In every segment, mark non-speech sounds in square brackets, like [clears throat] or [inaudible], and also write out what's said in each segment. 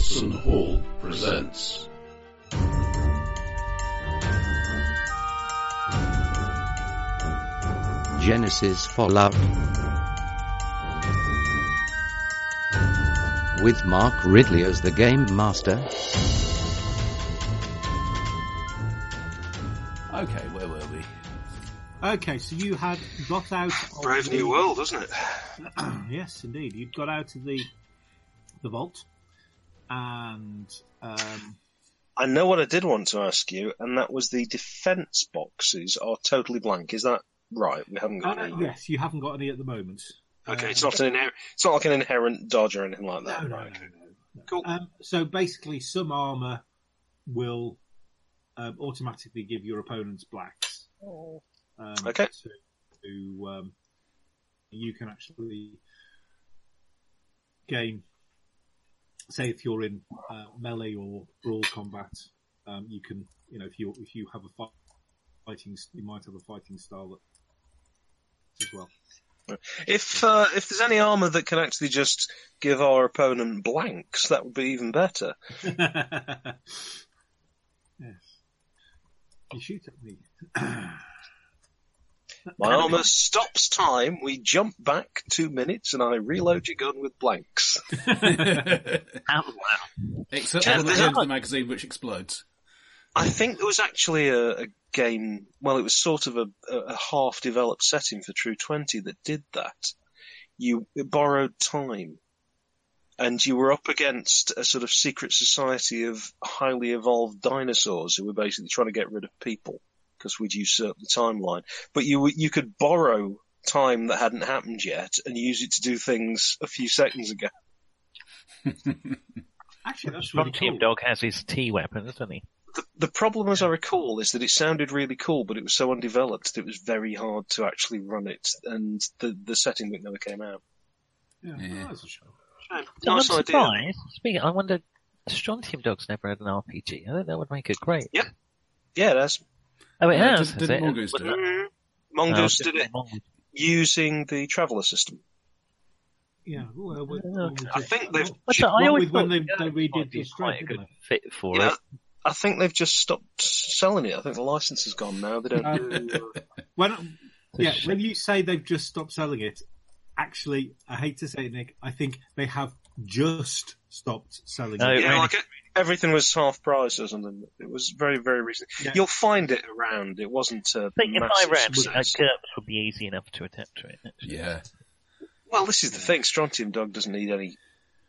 Watson Hall presents. Genesys for Love. With Mark Ridley as the Game Master. Okay, where were we? Okay, so you had got out. Of Brave the- New World, isn't it? [clears throat] yes, indeed. You'd got out of the the vault, and um, I know what I did want to ask you, and that was the defence boxes are totally blank. Is that right? We haven't got uh, any. yes, you haven't got any at the moment. Okay, Um, it's not an inher- It's not like an inherent dodge or anything like No, that. no, right? no, no, no. Cool. Um, so basically, some armor will um, automatically give your opponents blacks. Um, Okay. To, to um, you can actually gain, say, if you're in uh, melee or brawl combat, um, you can, you know, if you if you have a fi- fighting, you might have a fighting style that, as well. If uh, if there's any armour that can actually just give our opponent blanks, that would be even better. [laughs] [laughs] yes. You shoot at me. [clears throat] My armour stops time. We jump back two minutes, and I reload your gun with blanks. [laughs] Except Yeah, for the end of the magazine which explodes. I think there was actually a, a game. Well, it was sort of a, a half-developed setting for True Twenty that did that. You borrowed time, and you were up against a sort of secret society of highly evolved dinosaurs who were basically trying to get rid of people because we'd usurp the timeline. But you you could borrow time that hadn't happened yet and use it to do things a few seconds ago. [laughs] Actually, that's really Frontier cool. Dog has his T weapon, doesn't he? The, the problem, as I recall, is that it sounded really cool, but it was so undeveloped that it was very hard to actually run it, and the the setting book never came out. Yeah, Yeah. oh, that's a shame. So nice I'm idea. surprised. Speaking, I wonder, Strontium Dog's never had an RPG. I think that would make it great. Yep. Yeah, that's Oh, it Uh, has. did- has didn't it? Mongoose Was do that- it? Mongoose Oh, did it Mongoose. using the traveller system. Yeah, well, with, Yeah. with I think they've- But Chip- I always with when thought they- the they redid might the quite a good fit for Yeah, it. I think they've just stopped selling it. I think the license is gone now. They don't Uh, do. [laughs] when yeah, shame. when you say they've just stopped selling it, actually, I hate to say it, Nick, I think they have just stopped selling No, it. yeah, really. like it, everything was half price or something. It was very, very recent. Yeah. You'll find it around. It wasn't a I think if I massive ran. GURPS would be easy enough to adapt to it. actually. Yeah. Well, this is the thing. Strontium Dog doesn't need any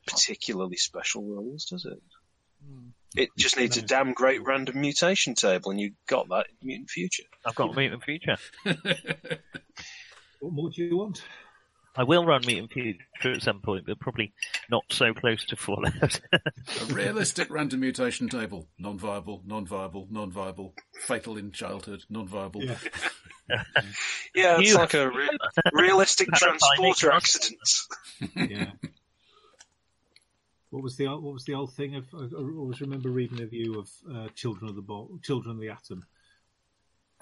particularly special rules, does it? Hmm. It just needs a damn great random mutation table, and you got that in Mutant Future. I've got Mutant Future. [laughs] What more do you want? I will run Mutant Future at some point, but probably not so close to Fallout. A realistic random mutation table. Non-viable, non-viable, non-viable. Fatal in childhood, non-viable. Yeah. [laughs] Yeah, it's You- like a re- [laughs] realistic Had a tiny transporter accident. [laughs] Yeah. What was the what was the old thing of? I always remember reading a view of uh, Children of the Bo- Children of the Atom.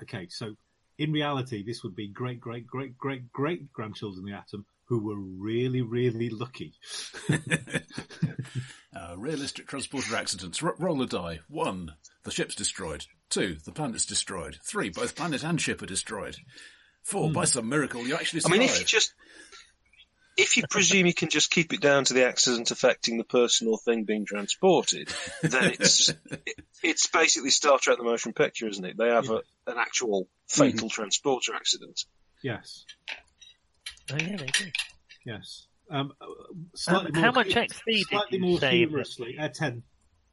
Okay, so in reality, this would be great, great, great, great, great grandchildren of the Atom who were really, really lucky. [laughs] Uh, realistic transporter accidents. R- roll a die. One, the ship's destroyed. Two, the planet's destroyed. Three, both planet and ship are destroyed. Four, by some miracle, you actually I survive. mean, if you just if you presume you can just keep it down to the accident affecting the person or thing being transported, then it's it, it's basically Star Trek: The Motion Picture, isn't it? They have a, an actual fatal transporter accident. Yes, oh yeah, they do. yes. Um, uh, slightly how more, much XP did Slightly you more save? humorously, uh, ten.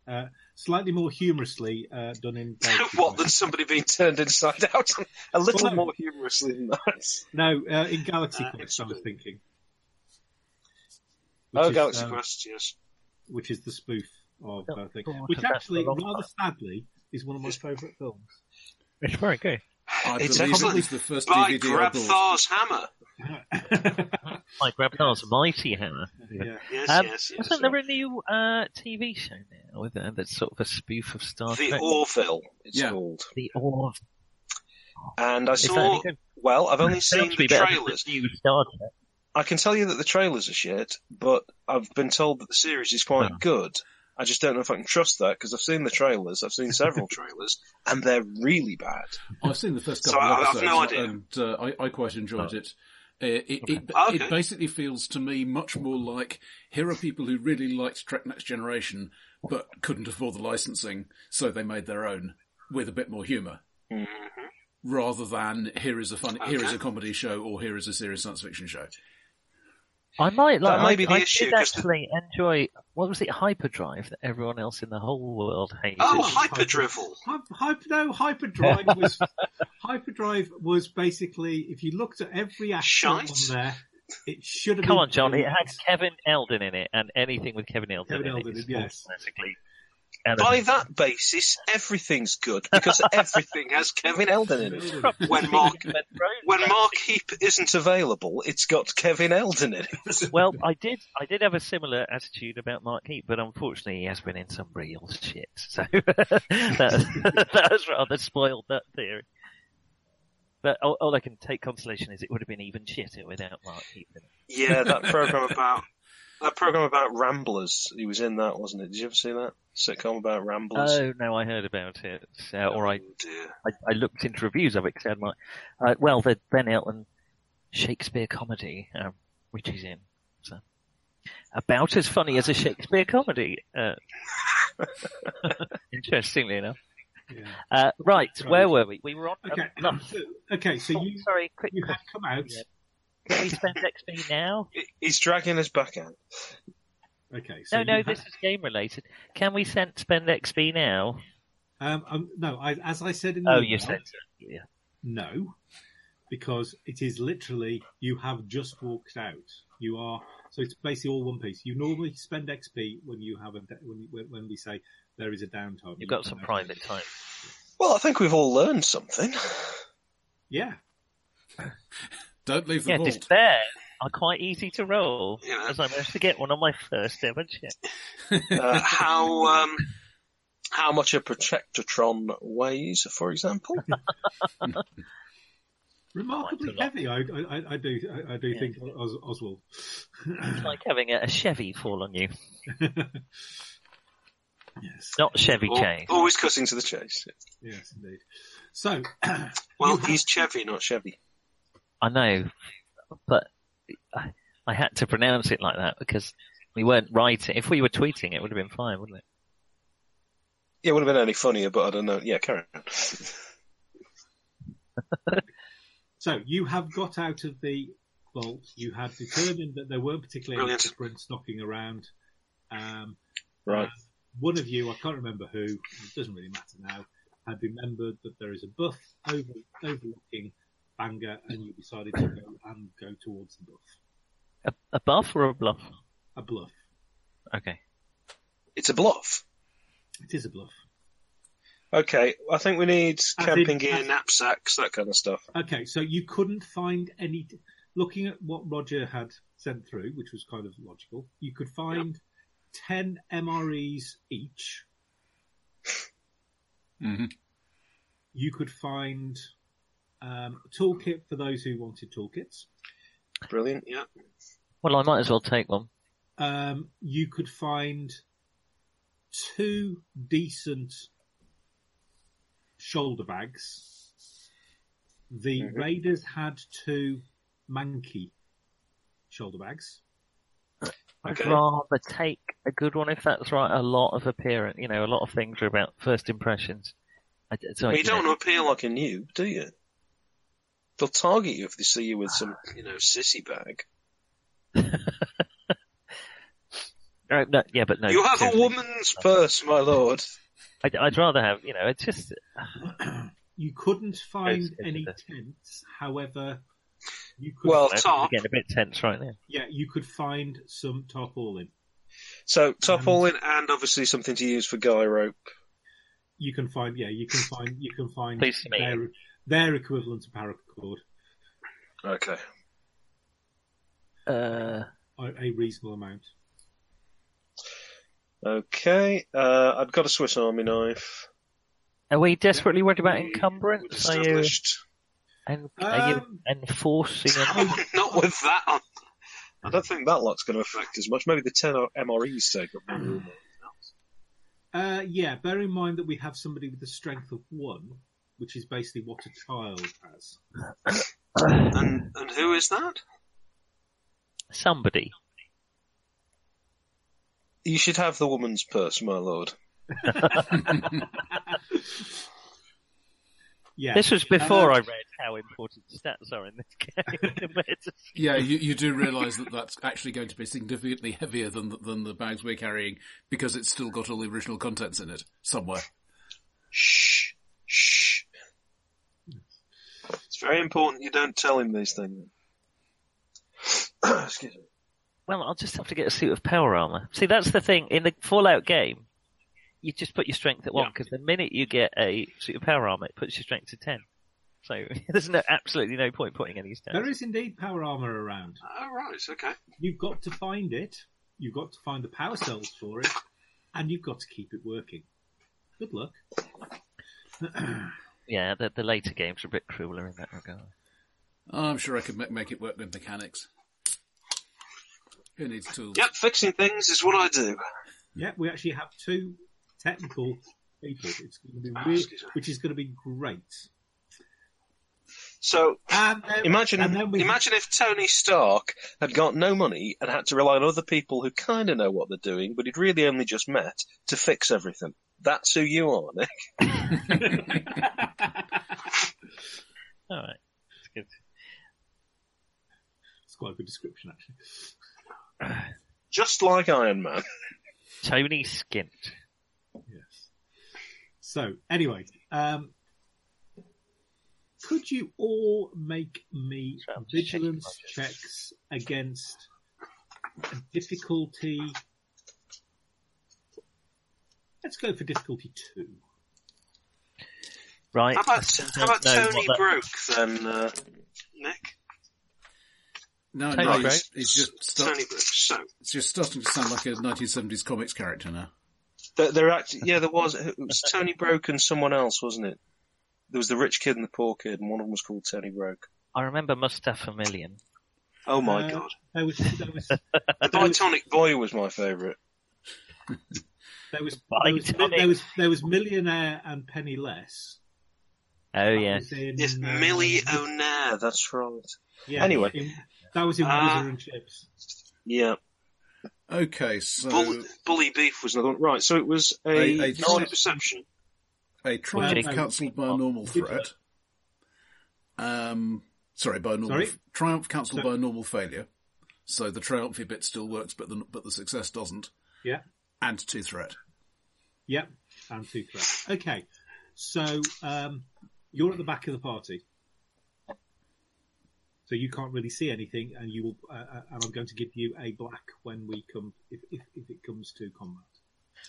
Uh, slightly more humorously uh, done in. [laughs] what than somebody being turned inside out? [laughs] A little Well, no. more humorously than that. No, uh, in Galaxy Uh, Quest, I was thinking. Oh, Which is, Galaxy um, Quest, yes. which is the spoof of Oh, uh, thing, which actually, rather time. sadly, is one of my favourite films. It's very good. I It's believe it was the first By DVD I bought. Grabthar's hammer. [laughs] Like Grabthar's Mighty Hammer. yeah. Yes, Um, yes, yes. Wasn't there a new uh, TV show now with uh, that's sort of a spoof of Star the Trek? Orville, it's Yeah. called. The Orv. And I Is saw. Well, I've only seen to the be better than trailers. The new Star Trek. I can tell you that the trailers are shit, but I've been told that the series is quite Oh. good. I just don't know if I can trust that because I've seen the trailers. I've seen several [laughs] trailers, and they're really bad. I've seen the first So couple I- of I've episodes, no idea. and uh, I, I quite enjoyed it. Uh, it, it, Okay. it basically feels to me much more like here are people who really liked Trek Next Generation but couldn't afford the licensing, so they made their own with a bit more humour, rather than here is a fun, here is a comedy show or here is a serious science fiction show. I might like. That may I, be the I issue, did 'cause the- actually enjoy. What was it? Hyperdrive that everyone else in the whole world hated. Oh, Hyperdrivel. Hy- Hyper, no, Hyperdrive was [laughs] Hyperdrive was basically if you looked at every actor Shite. on there, it should have Come been on, John. It good. had Kevin Eldon in it, and anything with Kevin Eldon Kevin in Eldon, it is yes. automatically. By that basis, everything's good because [laughs] everything has Kevin Eldon in it. When Mark when Mark Heap isn't available, it's got Kevin Eldon in it. [laughs] Well, I did. I did have a similar attitude about Mark Heap, but unfortunately, he has been in some real shit. So [laughs] that, that has rather spoiled that theory. But all, all I can take consolation is it would have been even shitter without Mark Heap in it. Yeah, that program about that program about Ramblers. He was in that, wasn't it? Did you ever see that sitcom about Ramblers? Oh no, I heard about it, uh, or I, Oh, dear. I I looked into reviews of it because I had my uh, well the Ben Elton Shakespeare comedy, um, which he's in, so about as funny as a Shakespeare comedy. Uh, [laughs] interestingly enough. Yeah. Uh, right, Right. where were we? We were on. Okay, um, so, okay, so oh, you sorry, quick. you had come out. Yeah. Can we spend XP now? [laughs] He's dragging us back out. Okay, so No, no, you this is game related. Can we send, spend XP now? um, um, no, I, as I said in the Oh, email, you said so. Yeah. no, because it is literally you have just walked out. You are so it's basically all one piece. You normally spend XP when you have a when when when we say there is a downtime. You've got some You- private time. Well, I think we've all learned something. Yeah, [laughs] Don't leave the Yeah, vault. despair are quite easy to roll, Yeah. as I managed to get one on my first ever check. [laughs] Uh, how um, how much a protectotron weighs, for example? [laughs] remarkably Quite a lot. heavy. I, I, I do I, I do Yeah. think Os, Oswald. It's like having a, a Chevy fall on you. [laughs] yes, Not Chevy Al- Chase. Always cutting to the chase. yes, indeed. So, [clears throat] Well, you he's Chevy, not Chevy. I know, but I, I had to pronounce it like that because we weren't writing. If we were tweeting, it would have been fine, wouldn't it? Yeah, it would have been any funnier, but I don't know. Yeah, carry on. [laughs] So you have got out of the vault. You have determined that there weren't particularly any Brilliant. footprints knocking around. Um, Right. and one of you, I can't remember who, it doesn't really matter now, had remembered that there is a buff over, overlooking Bangor, and you decided to go and go towards the buff. A, a buff or a bluff? A bluff. Okay. It's a bluff. It is a bluff. Okay, I think we need As camping in- gear, as- knapsacks, that kind of stuff. Okay, so you couldn't find any. Looking at what Roger had sent through, which was kind of logical, you could find ten MREs each. hmm You could find um, toolkit for those who wanted toolkits. Brilliant, yeah. Well, I might as well take one. Um, you could find two decent shoulder bags. The Mhm. Raiders had two Mankey shoulder bags. I'd Okay. rather take a good one if that's right. A lot of appearance, you know, a lot of things are about first impressions. I, so, Well, you you don't know, want to appear like a noob, do you? They'll target you if they see you with some, you know, sissy bag. [laughs] no, no, yeah, but no. you have a seriously. woman's purse, my lord. I'd, I'd rather have, you know, it's just [clears throat] You couldn't find It's- it's any a- tents, however, you could. Well, I'm Top. getting a bit tense right now. yeah, you could find some tarpaulin. So, tarpaulin and obviously something to use for guy rope. You can find, yeah, you can find, you can find Please to me. their, their equivalent to paracord, Okay. Uh, a a reasonable amount. Okay, uh, I've got a Swiss Army knife. are we desperately worried about encumbrance? Are you, established. en- are you Um, enforcing? a- [laughs] Not with that on. I don't think that lot's going to affect as much. Maybe the 10 MREs take up more room. Uh, yeah, bear in mind that we have somebody with a strength of one, which is basically what a child has. [coughs] And and who is that? Somebody. You should have the woman's purse, my lord. [laughs] Yeah. This was before Uh, I read how important stats are in this game [laughs] to Yeah, you, you do realise that that's actually going to be significantly heavier than the, than the bags we're carrying because it's still got all the original contents in it somewhere. Shh, shh. It's very important you don't tell him these things. [clears throat] Excuse me. Well, I'll just have to get a suit of power armor. See, that's the thing in the Fallout game. You just put your strength at one Yeah. because the minute you get a suit of power armor, it puts your strength to ten. So [laughs] there's no absolutely no point putting any stats. There is indeed power armor around. Oh, right, okay. You've got to find it. You've got to find the power cells for it, and you've got to keep it working. Good luck. [clears throat] Yeah, the, the later games are a bit crueler in that regard. I'm sure I could make, make it work with mechanics. Who needs tools? Yep, fixing things is what I do. Yeah, we actually have two technical people. It's going to be Ah, re- which is going to be great. So And then, imagine, and then we imagine if Tony Stark had got no money and had to rely on other people who kind of know what they're doing, but he'd really only just met to fix everything. That's who you are, Nick. [laughs] [laughs] All right, that's good. It's quite a good description, actually. Just like Iron Man. Tony Skint. Yes. So, anyway, um, could you all make me So I'm just checking vigilance checks against difficulty? Let's go for difficulty two. Right. How about, how about Tony what that- Broke then, uh, Nick? No, Tony no, Broke. it's, it's just start, Tony Broke. So, it's just starting to sound like a 1970s comics character now. there, there actually, yeah, there was, it was Tony Broke and someone else, wasn't it? There was the rich kid and the poor kid, and one of them was called Tony Broke. I remember Mustapha Million. Oh my Uh, god. There was there was [laughs] The Bitonic Boy was my favourite. [laughs] there was there was, there was there was millionaire and penniless. Oh That yeah. was in, Yes, uh, Milly O'Naire, that's right. Yeah, Anyway. in- that was in. Whizzer and Chips. Yeah. Okay, so Bull, Bully Beef was another one. Right, so it was a, A- a- roll perception. a triumph Well, cancelled by a normal threat. Um, sorry, by a normal Sorry? f- triumph cancelled by a normal failure. So the triumphy bit still works, but the but the success doesn't. Yeah. And two threat. Yep, and two threats. Okay, so um, you're at the back of the party, so you can't really see anything, and you will. Uh, uh, and I'm going to give you a black when we come, if if, if it comes to combat.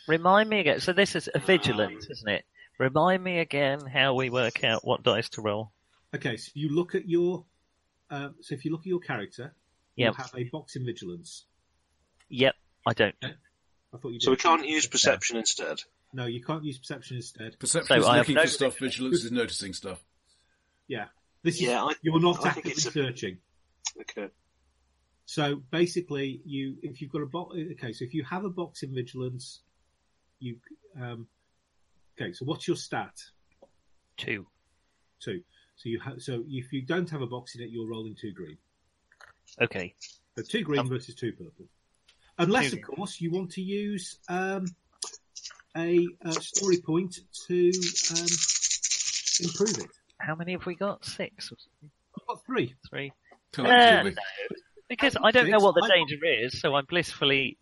Remind me again. So this is a vigilance, isn't it? Remind me again how we work out what dice to roll. Okay, so you look at your. Um, so if you look at your character, you have a box in vigilance. Yep. I don't. I thought you. Did. So we can't use perception instead. No, you can't use perception instead. Perception So is I looking for stuff. Vigilance is noticing stuff. Yeah, this is. Yeah, I- you're not I actively it's a- searching. Okay. So basically, you if you've got a box. Okay, so if you have a box in vigilance, you. Um, okay, so what's your stat? Two. Two. So you have. So if you don't have a box in it, you're rolling two green. Okay. So two green Um, versus two purple. Unless, of course, you want to use um, a, uh story point to um, improve it. How many have we got? Six. or? I've got three. Three. Collectively. Because I don't know what the I- danger is, so I'm blissfully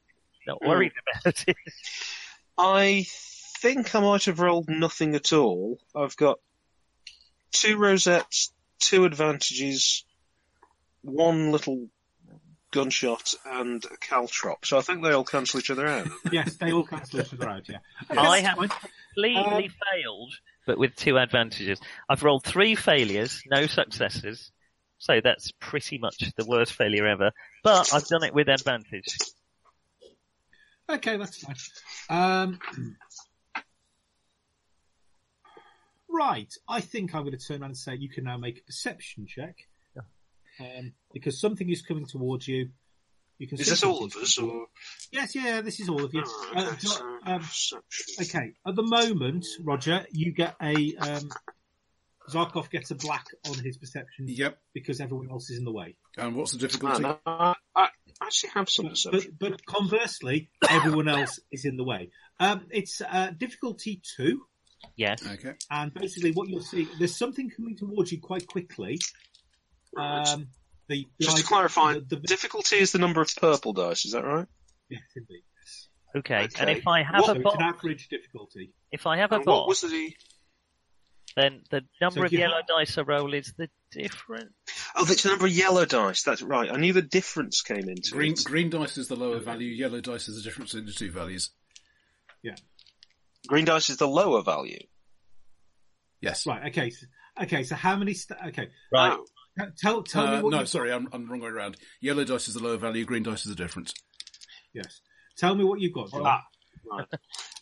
not Mm. worried about it. [laughs] I think I might have rolled nothing at all. I've got two rosettes, two advantages, one little gunshot, and a caltrop. So I think they all cancel each other out. [laughs] Yes, they all cancel each other out. Yeah. I have fine. completely failed, but with two advantages. I've rolled three failures, no successes. So that's pretty much the worst failure ever. But I've done it with advantage. Okay, that's fine. Um, [clears throat] right, I think I'm going to turn around and say you can now make a perception check. Um, because something is coming towards you, You can Is this all of us, or Yes, yeah, this is all of you. Oh, Uh, okay, do- so um, perception. okay, at the moment, Roger, you get a um, Zarkov gets a black on his perception Yep. because everyone else is in the way. And what's the difficulty? no, I, I actually have some But, but, but conversely, everyone else is in the way. Um, it's uh, difficulty two, Yes. Okay. and basically what you'll see, there's something coming towards you quite quickly. Right. Um, the, the Just to clarify, the, the, difficulty is the number of purple dice. Is that right? yes, indeed. Okay. Okay. And if I have What- So a it's an bot, average difficulty. if I have a And what bot, was the? then the number So of yellow have- dice I roll is the difference. Oh, it's the number of yellow dice. That's right. I knew the difference came into Green, it. green dice is the lower value, yellow dice is the difference between the two values. Yeah. Green dice is the lower value. Yes. Right. Okay. So, okay. So how many? St- okay. Right. Oh, Tell tell me Uh, what no, you sorry, I'm, I'm the wrong way around. Yellow dice is the lower value, green dice is the difference. Yes. Tell me what you've got, John. Ah, right.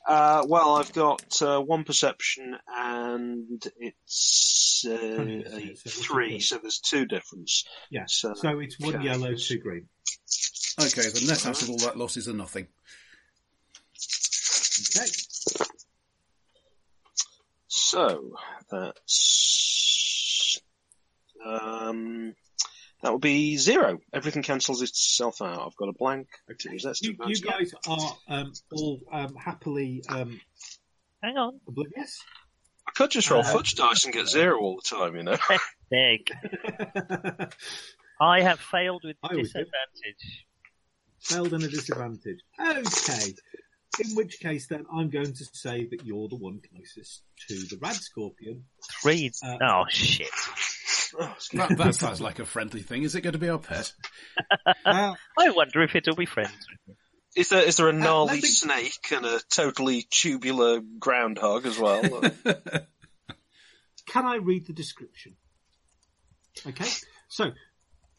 Uh, well, I've got uh, one perception and it's uh, a so three, so there's two difference. yeah. So, So it's one okay. yellow, two green. Okay, the net out of all that losses are nothing. Okay. So that's um, that would be zero. Everything cancels itself out. I've got a blank. to resist You, you guys are um, all um, happily um, Hang on. oblivious. I could just roll Uh, fudge dice and get zero all the time, you know. [laughs] Big. [laughs] I have failed with I disadvantage. Failed and a disadvantage. Okay. In which case, then I'm going to say that you're the one closest to the rad scorpion. Three. Uh, oh shit. Oh, That, that sounds like a friendly thing. Is it going to be our pet? Uh, I wonder if it'll be friends. Is there is there a gnarly let me- snake and a totally tubular groundhog as well? [laughs] can I read the description? Okay. So,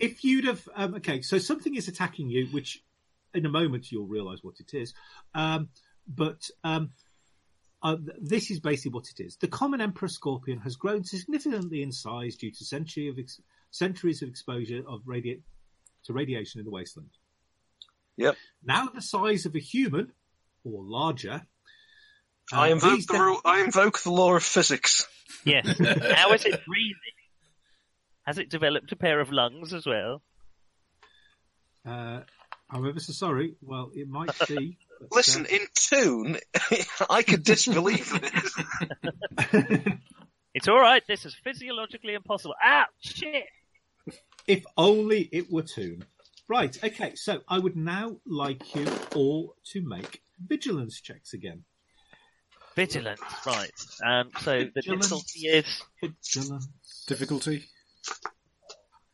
if you'd have, um, okay, so something is attacking you, which in a moment you'll realise what it is. Um, but um, uh, this is basically what it is. The common emperor scorpion has grown significantly in size due to century of ex- centuries of exposure of radi- to radiation in the wasteland. Yep. Now the size of a human or larger. uh, I invoke the de- rule. I invoke the law of physics. Yes. [laughs] How is it breathing? Has it developed a pair of lungs as well? Uh, I'm ever so sorry. Well, it might [laughs] be. But, Listen, in tune, [laughs] I could disbelieve it. [laughs] It's all right. This is physiologically impossible. Ah, shit. if only it were tune. Right, okay, so I would now like you all to make vigilance checks again. Vigilance, right. Um, so the Vigilance. difficulty is Vigilance. Difficulty?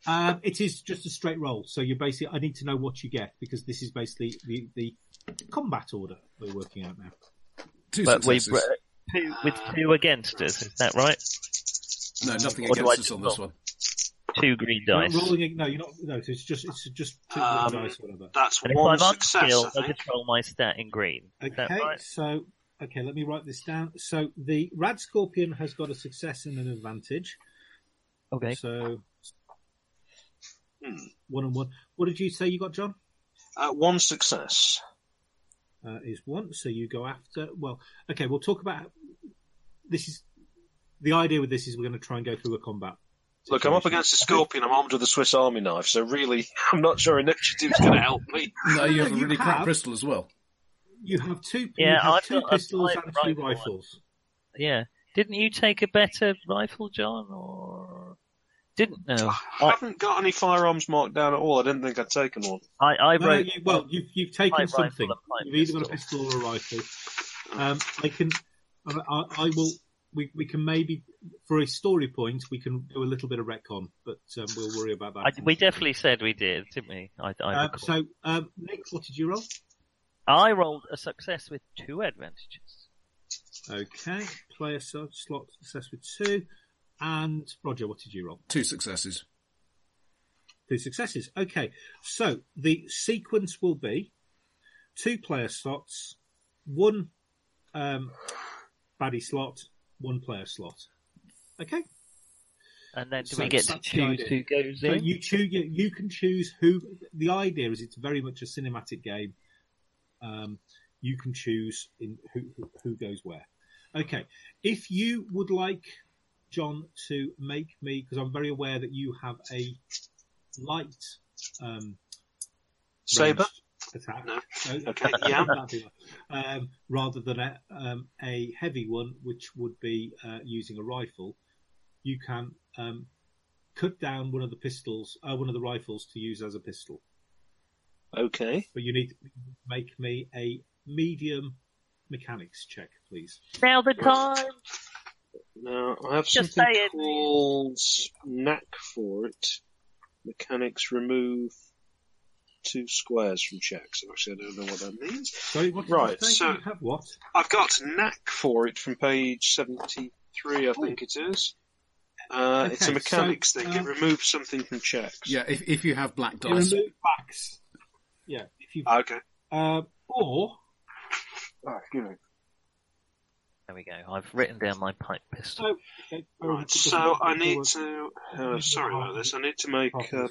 Um, it is just a straight roll, so you basically, I need to know what you get, because this is basically the, the combat order we're working out now. Two but we successes. two with two against us. Is that right? No, nothing Or against us on this one. Two green You're dice. rolling, no, you're not, no, it's just, it's just two Um, dice or whatever. That's And if one I'm success, unskilled, I I think. just roll my stat in green. Is that Okay, right? so, okay, let me write this down. So the Rad Scorpion has got a success and an advantage. Okay. So, Hmm. one and one. What did you say you got, John? Uh, one success. uh, is one. So you go after. Well, okay, we'll talk about. This is the idea with this is we're going to try and go through a combat. Look, I'm up against a scorpion. I'm armed with a Swiss Army knife, so really, [laughs] I'm not sure initiative's going to help me. No, you have a really crap pistol as well. You have two. Yeah, you have I've two got a pistols light and two rifle. rifles. Yeah. Didn't you take a better rifle, John, or didn't? No. I haven't got any firearms marked down at all. I didn't think I'd taken one. I, I No, you, well, you've you've taken Light something. You've either got a pistol. pistol or a rifle. Um, I can. I, I, I will. We, we can maybe, for a story point, we can do a little bit of retcon, but um, we'll worry about that. I, we definitely said we did, didn't we? I, I, Uh, so, um, Nick, what did you roll? I rolled a success with two advantages. Okay, player slot success with two, and Roger, what did you roll? Two successes. Two successes. Okay, so the sequence will be two player slots, one um, baddie slot, one player slot. Okay. And then do So we get to choose who goes So in? you choose. You, you can choose who. The idea is it's very much a cinematic game. Um, you can choose in who who- who goes where. Okay, if you would like John to make me, because I'm very aware that you have a light um, Saber? attack. No. Uh, Okay, yeah. be um, rather than a, um, a heavy one, which would be uh, using a rifle, you can um, cut down one of the pistols, uh, one of the rifles to use as a pistol. Okay. But you need to make me a medium mechanics check, please. Now the time. Now, I have Just something say called knack for it. Mechanics remove two squares from checks. Actually, I don't know what that means. Sorry, what Right, so- You have what? I've got knack for it from page 73, I think it is. Uh, it's a mechanics so, thing. uh, it removes something from checks. Yeah, if, if you have black You dice. remove backs. Yeah, if you Okay. uh, or Oh, excuse me. There we go. I've written down my pipe pistol. so. Okay, Right, so I need to. Uh, sorry about this. I need to make. Uh,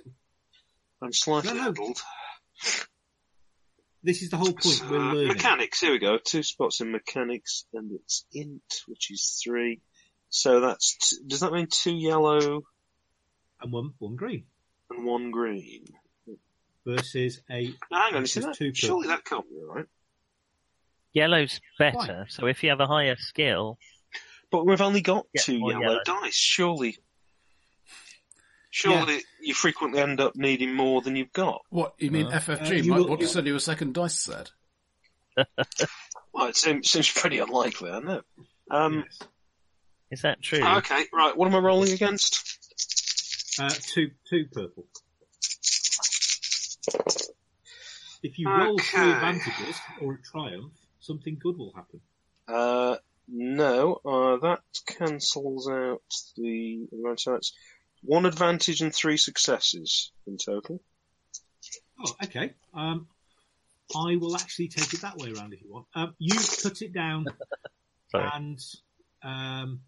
I'm slightly No, no. This is the whole point. We're Uh, learning. mechanics. Here we go. Two spots in mechanics, and it's int, which is three. So that's. T- does that mean two yellow and one one green and one green? versus a Now, hang on. This See is that? two Surely that can't be right. Yellow's better, so if you have a higher skill, But we've only got Yeah, two yellow, yellow. dice. Surely. Surely you frequently end up needing more than you've got. What, you mean Uh, FFG? uh, you might will- you- send you a second dice set. [laughs] Well, it seems, seems pretty unlikely, I know. Um, yes. is that true? okay, right. What am I rolling against? uh, two two purple. If you roll three Okay. advantages or a triumph, something good will happen. Uh, no, uh, that cancels out the so it's one advantage and three successes in total. Oh, okay. Um, I will actually take it that way around if you want. Um, you cut it down [laughs] and um,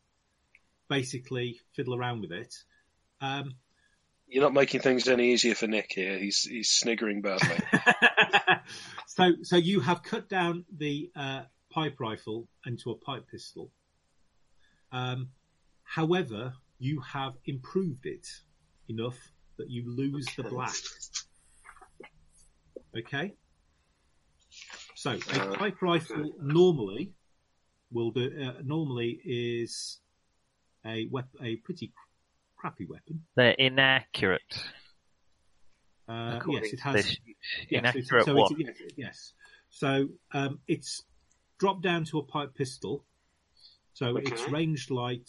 basically fiddle around with it. Um, You're not making things any easier for Nick here. He's he's sniggering badly. [laughs] so, so you have cut down the uh, pipe rifle into a pipe pistol. Um, however, you have improved it enough that you lose the black. Okay. So a Uh, pipe rifle normally will do. Uh, normally is a wep- a pretty crappy weapon. They're inaccurate. Uh, yes, it has. Yes, inaccurate so what? It's, yes, yes. So um, it's dropped down to a pipe pistol. So it's Okay. ranged light,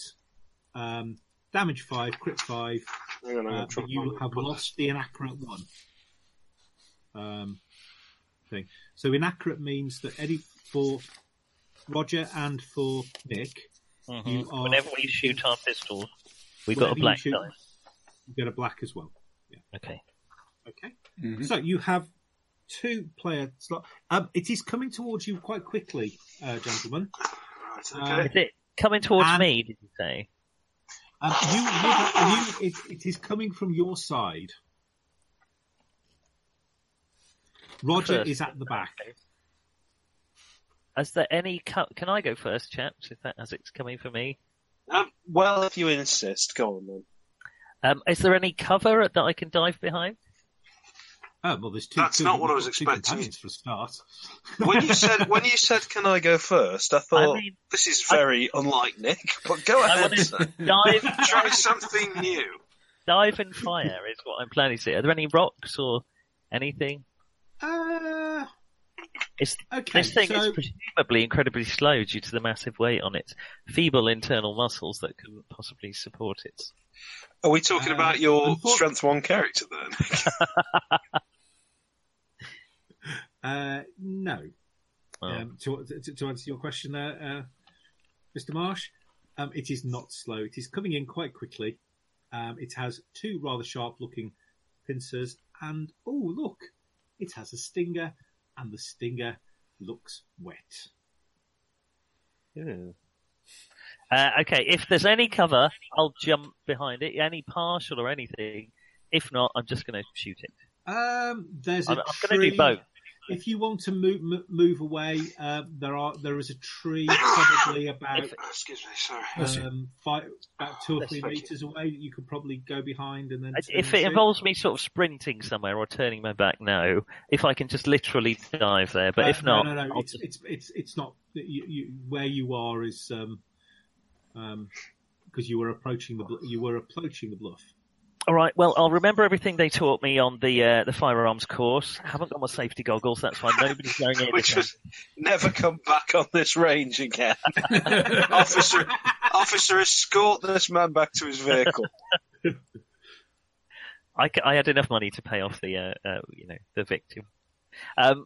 um, damage five, crit five, on, uh, but you have put lost the inaccurate one. Um, thing. So inaccurate means that Eddie for Roger and for Nick, Mhm. you are Whenever we shoot our pistols, we've got whenever a you black shoot, die. You get a black as well. Okay. Okay. Mhm. So you have two player slot. Um, it is coming towards you quite quickly, uh, gentlemen. Right, Uh, okay. Is it coming towards And- me, did you say? Um, you, you, you, it, it is coming from your side. Roger First. is at the back. Is there any Can I go first, chaps, if that, as it's coming for me? Um, well, if you insist, go on then. Um, is there any cover that I can dive behind? Oh well, there's two. That's two- not what I was expecting. for start. When you said [laughs] when you said can I go first, I thought I mean, this is very unlike Nick. [laughs] But go I ahead. want sir. to dive, [laughs] Try something new. dive and fire is what I'm planning to do. Are there any rocks or anything? uh, It's, okay. this thing so, is presumably incredibly slow due to the massive weight on its feeble internal muscles that couldn't possibly support it. Are we talking Uh, about your unfor- strength one character then? [laughs] uh, no. Oh. Um, to, to, to answer your question there, uh, Mr. Marsh, um, it is not slow. It is coming in quite quickly. Um, it has two rather sharp-looking pincers, and oh look, it has a stinger, and the stinger looks wet. Ew. Uh, okay, if there's any cover, I'll jump behind it, any partial or anything. If not, I'm just going to shoot it. Um, there's a I'm, I'm going to do both. If you want to move move away, uh, there are there is a tree probably about [coughs] Excuse me, sorry. Um, five, about two or Bless three you. meters away that you could probably go behind and then. If it shoot. involves me sort of sprinting somewhere or turning my back, no. If I can just literally dive there, but Uh, if not, no, no, no. It's, just- it's it's it's not you, you, where you are is um um because you were approaching the you were approaching the bluff. All right. Well, I'll remember everything they taught me on the uh, the firearms course. Haven't got my safety goggles. That's why nobody's going in. [laughs] Which again. was never come back on this range again. [laughs] officer, officer, escort this man back to his vehicle. I, I had enough money to pay off the, uh, uh, you know, the victim. Um,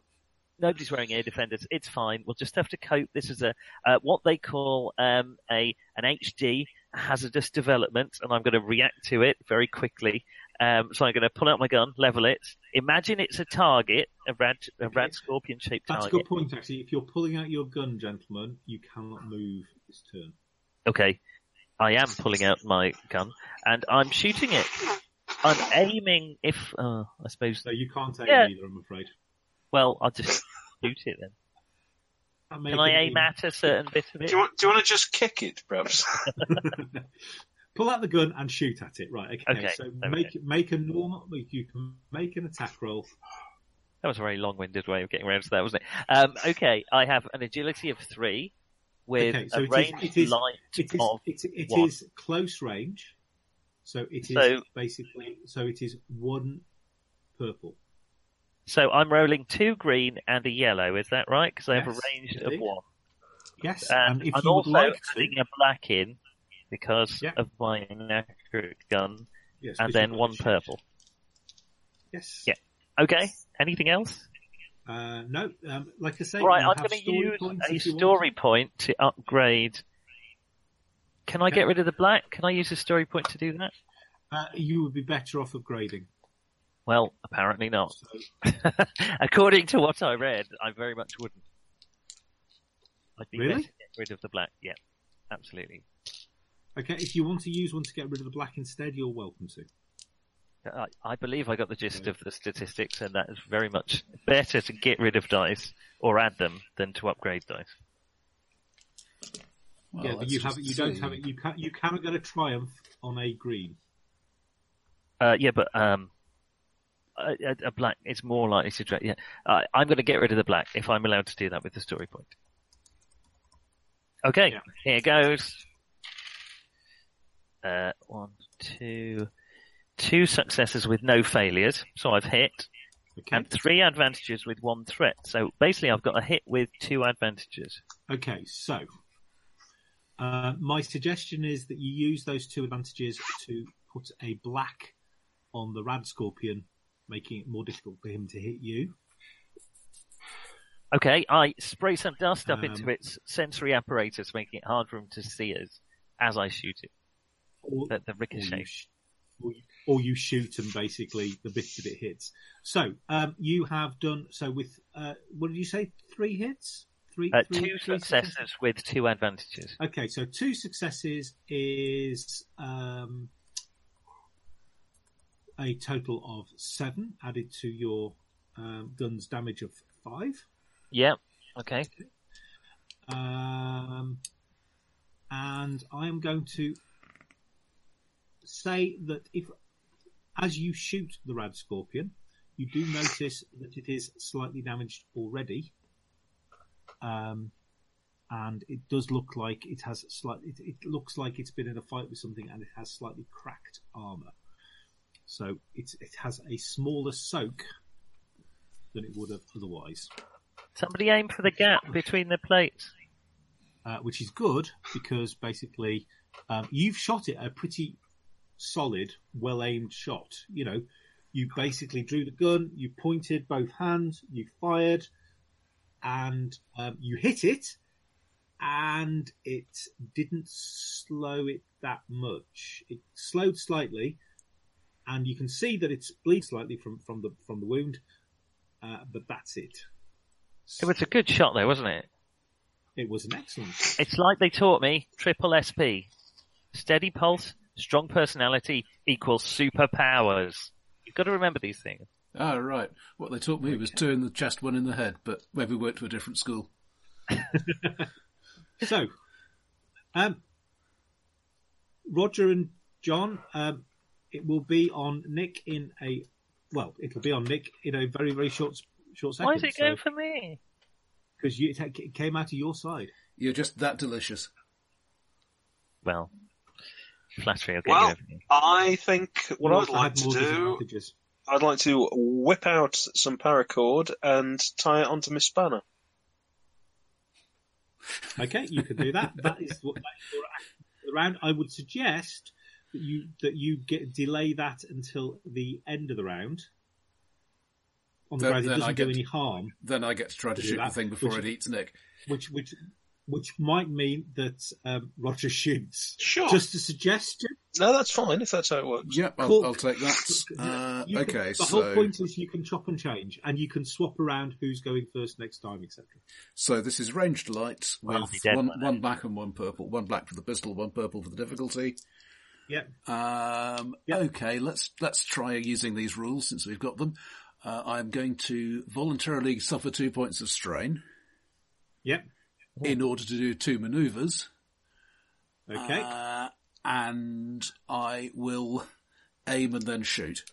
nobody's wearing air defenders. It's fine. We'll just have to cope. This is a, uh, what they call, um, a, an HD hazardous development and I'm going to react to it very quickly. Um, so I'm going to pull out my gun, level it. Imagine it's a target, a rad, a rad scorpion shaped target. That's a good point, actually. If you're pulling out your gun, gentlemen, you cannot move this turn. Okay. I am pulling out my gun and I'm shooting it. I'm aiming if, uh, I suppose, So you can't aim Yeah. either, I'm afraid. well, I'll just [laughs] shoot it then. Can't Can I aim in- at a certain bit of Do it? you want? Do you want to just kick it, perhaps? [laughs] [laughs] Pull out the gun and shoot at it. Right. Okay. Okay, So make make a normal. You can make an attack roll. That was a very long-winded way of getting around to that, wasn't it? Um, okay, I have an agility of three with Okay, so a it is- range it is- light It is of. it, it one. is close range. So it is So- basically so it is one purple. So I'm rolling two green and a yellow. Is that right? Because I have a Yes, range of one. Yes. And and if I'm you would also like to, adding a black in because Yeah. of my inaccurate gun, yes, and then one purple. Yes. Yeah. Okay. Anything else? Uh, no, um, like I say, Right, I'm going to use a you want. story point to upgrade. Can I get rid of the black? Can I use a story point to do that? Uh, you would be better off upgrading. Well, apparently not. [laughs] According to what I read, I very much wouldn't. I'd be Really? better to get rid of the black. Yeah, absolutely. okay, if you want to use one to get rid of the black instead, you're welcome to. I, I believe I got the gist of the statistics, and that is very much better to get rid of dice or add them than to upgrade dice. Well, yeah, but you just have you don't have it. You can you cannot get a triumph on a green. Uh, yeah, but um, a, a- a black is more likely to. Dra- yeah, uh, I'm going to get rid of the black if I'm allowed to do that with the story point. Okay, Yeah. here goes. Uh, one, two, two successes with no failures, so I've hit, Okay. and three advantages with one threat. So basically, I've got a hit with two advantages. Okay, so uh, my suggestion is that you use those two advantages to put a black on the rad scorpion, making it more difficult for him to hit you. Okay, I spray some dust up Um, into its sensory apparatus, making it hard for him to see us as I shoot it. Or, The, the or ricochet. you, sh- or, you, or you shoot and basically the bit that it hits. So um, you have done so with uh, what did you say? Three hits. Three. Uh, three- two three successes with two advantages. Okay, so two successes is um, a total of seven added to your um, gun's damage of five. Yeah. Okay. Um, and I am going to say that if, as you shoot the rad scorpion, you do notice that it is slightly damaged already. Um, and it does look like it has slightly, it, it looks like it's been in a fight with something and it has slightly cracked armor. So it's, it has a smaller soak than it would have otherwise. Somebody aim for the gap between the plates. uh, which is good because basically um, you've shot it a pretty solid, well aimed shot. You know, you basically drew the gun, you pointed both hands, you fired, and um, you hit it, and it didn't slow it that much. It slowed slightly, and you can see that it's bleeding slightly from from the from the wound, uh, but that's it. It was a good shot though, wasn't it? It was an excellent. It's like they taught me triple SP. Steady pulse, strong personality equals superpowers. You've got to remember these things. Ah, right. What they taught me was two in the chest, one in the head, but maybe we went to a different school. [laughs] So, um, Roger and John, um, it will be on Nick in a well, it'll be on Nick in a very very short short second. Why is it going for me? Because it, it came out of your side. You're just that delicious. Well, flattery will get Well. I think what You I'd like to do. I'd like to whip out some paracord and tie it onto my spanner. Okay, you can do that. That is what that is your the round. I would suggest that you that you get delay that until the end of the round. On the Then- grounds it I doesn't do get- any harm, Then I get to try to Do shoot the that, thing before which- it eats Nick. which which which might mean that um, Roger shoots. Sure. Just a suggestion. No, that's fine if that's how it works. Yep, I'll, I'll take that. [laughs] Uh, You can- okay, the whole point is you can chop and change, and you can swap around who's going first next time, etc. so this is ranged light with be one, one black and one purple. One black for the pistol, one purple for the difficulty. Yep. Um, Yep. Okay, let's let's try using these rules since we've got them. Uh, I'm going to voluntarily suffer two points of strain Yep. in order to do two manoeuvres, Okay. uh, and I will aim and then shoot.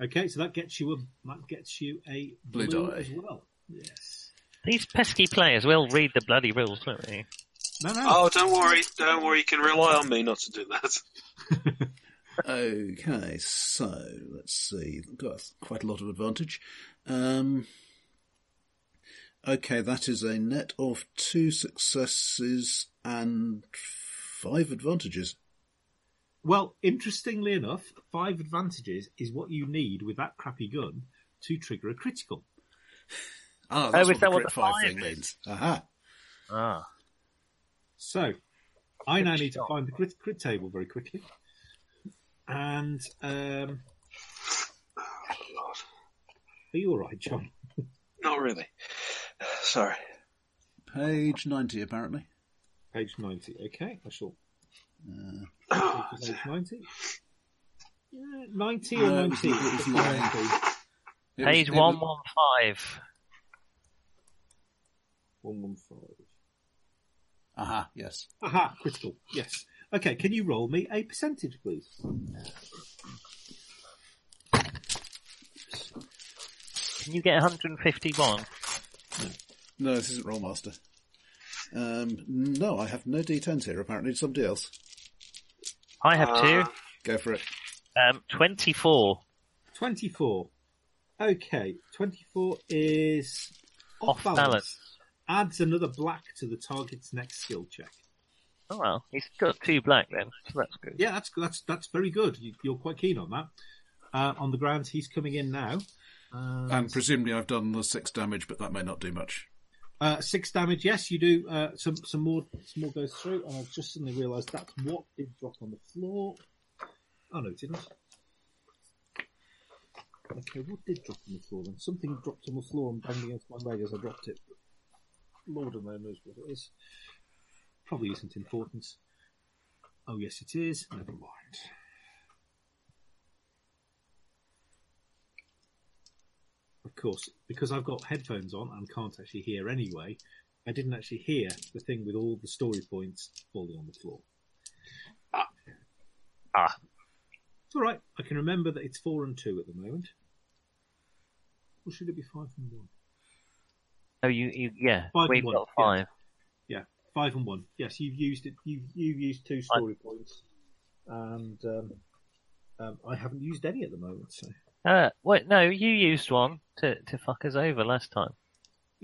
okay. So that gets you a that gets you a Blue blue, die. as well. Yes. These pesky players will read the bloody rules, won't they? No, no. Oh, don't worry, don't worry. You can rely on me not to do that. [laughs] Okay, so let's see. Got quite a lot of advantage. Um, okay, that is a net of two successes and five advantages. Well, interestingly enough, five advantages is what you need with that crappy gun to trigger a critical. Ah, that's is what the that what the five five thing is? means. Aha. Ah. So, I now need to find the grid, crit table very quickly. And um, are you all right, John? Not really. Sorry. Page 90, apparently. Page ninety. Okay, I shall. Uh, go to Page ninety. Yeah, ninety or No, it was- nineteen. it was nine. It was- Page it one was- one five. One one five. Aha, yes. Aha, critical. Yes. Okay, can you roll me a percentage, please? Can you get 151? No, this isn't Rolemaster. Um, no, I have no D10s here, apparently. It's somebody else. I have two. Uh, Go for it. Um, 24. Twenty-four. Okay, twenty-four is Off balance. Adds another black to the target's next skill check. Oh well, he's got two black then, so that's good. Yeah, that's that's that's very good. You, you're quite keen on that. Uh, on the grounds, he's coming in now. Um, And presumably I've done the six damage, but that may not do much. Uh, six damage, yes, you do. Uh, some some more some more goes through, and I've just suddenly realised that's what did drop on the floor. Oh no, it didn't. Okay, what did drop on the floor then? Something dropped on the floor and banged against my leg as I dropped it. Lord only knows what it is. Probably isn't important. Oh yes, it is. Never mind. Of course, because I've got headphones on and can't actually hear anyway, I didn't actually hear the thing with all the story points falling on the floor. Ah. It's alright, I can remember that it's four and two at the moment. Or should it be five and one? Oh, you, you yeah, Five we've and one, got yeah. five. Yeah, five and one. Yes, you've used it. You've you've used two story points, and um, um, I haven't used any at the moment. So Uh, wait, no, you used one to, to fuck us over last time.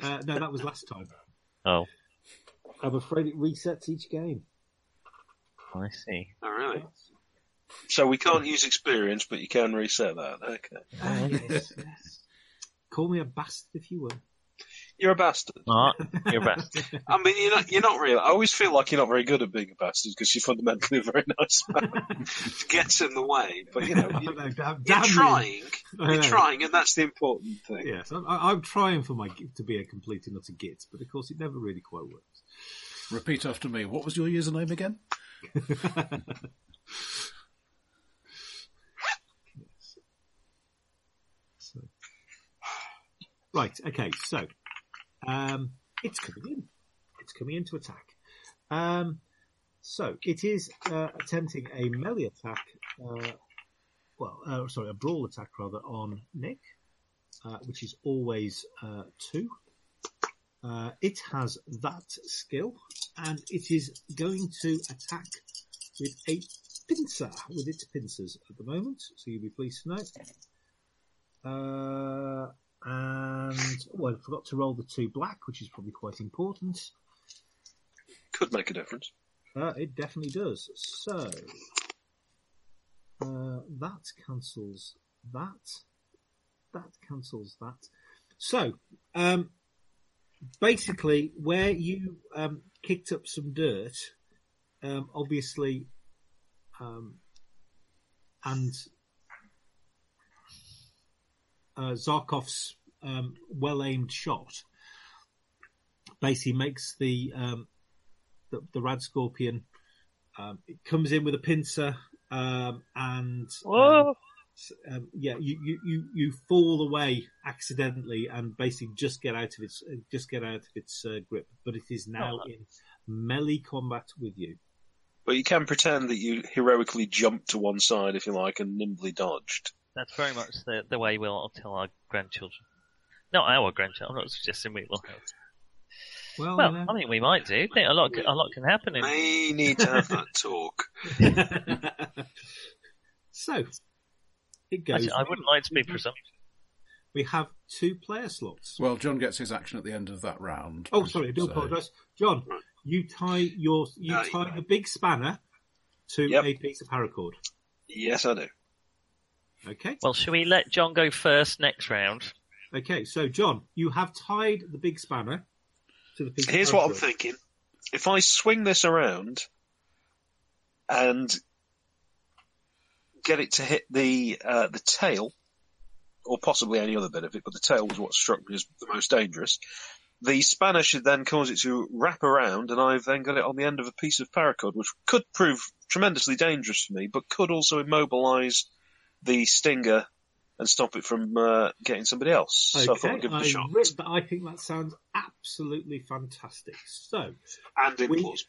uh, no, that was last time. Oh, I'm afraid it resets each game. I see. oh, really? So we can't use experience, but you can reset that. Okay. Ah, yes, yes. Call me a bastard if you will. You're a bastard. Mark, you're a bastard. [laughs] I mean, you're not, you're not really. I always feel like you're not very good at being a bastard because you're fundamentally a very nice man. [laughs] it gets in the way, but you know, [laughs] you, know, damn- you're damn trying. I You're trying, and that's the important thing. Yes, I'm, I- I'm trying for my to be a complete and utter git, but of course it never really quite works. Repeat after me. What was your username again? Right, okay, so um, it's coming in. It's coming in to attack. Um, so it is uh, attempting a melee attack, uh, well, uh, sorry, a brawl attack rather on Nick, uh, which is always uh, two. Uh, it has that skill, and it is going to attack with a pincer, with its pincers at the moment. So you'll be pleased to know. And oh, I forgot to roll the two black, which is probably quite important. Could make a difference. Uh, it definitely does. So uh, that cancels that. That cancels that. So um, basically, where you um, kicked up some dirt, um, obviously, um, and uh, Zarkov's um, well aimed shot basically makes the um, the, the rad scorpion um, it comes in with a pincer um, and Whoa! um, um, yeah you, you, you, you fall away accidentally and basically just get out of its uh, just get out of its uh, grip but it is now Oh. in melee combat with you But you can pretend that you heroically jumped to one side, if you like, and nimbly dodged. That's very much the, the way we'll tell our grandchildren. Not our grandchildren. I'm not suggesting we will. Have. well, Well, you I think we might do. I think a lot, a lot can happen. In, May need to have that talk. [laughs] so it goes Actually, I wouldn't like to be presumptuous. we have two player slots Well, John gets his action at the end of that round. Oh, sorry, I do So- apologise. John, you tie your you No, tie you- the big spanner to Yep. a piece of paracord. Yes, I do. Okay. Well, shall we let John go first next round? Okay. So, John, you have tied the big spanner to the piece. Here's of what I'm thinking. If I swing this around and get it to hit the uh, the tail, or possibly any other bit of it, but the tail was what struck me as the most dangerous. The spanner should then cause it to wrap around, and I've then got it on the end of a piece of paracord, which could prove tremendously dangerous for me, but could also immobilise the stinger and stop it from uh, getting somebody else. So I thought Okay. I'd give it a I, shot. re- I think that sounds absolutely fantastic. So, And we- implausible.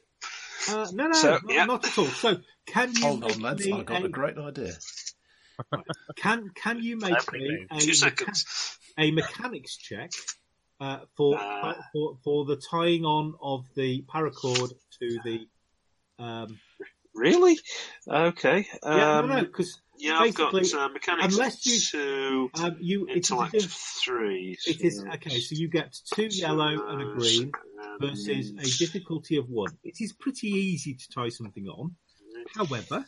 uh, no, no, So, not, yeah. not at all. So, can you Hold on, lads. me I got a, a great idea. can can you make Lovely me a, mecha- a mechanics check uh, for, Uh. for for the tying on of the paracord to the um, Really? Okay. Um, yeah, no, no, because Yeah, I've got uh, mechanics unless you- two, um, you it is, intellect three. it is okay. So you get two yellow and a green versus a difficulty of one. It is pretty easy to tie something on. However,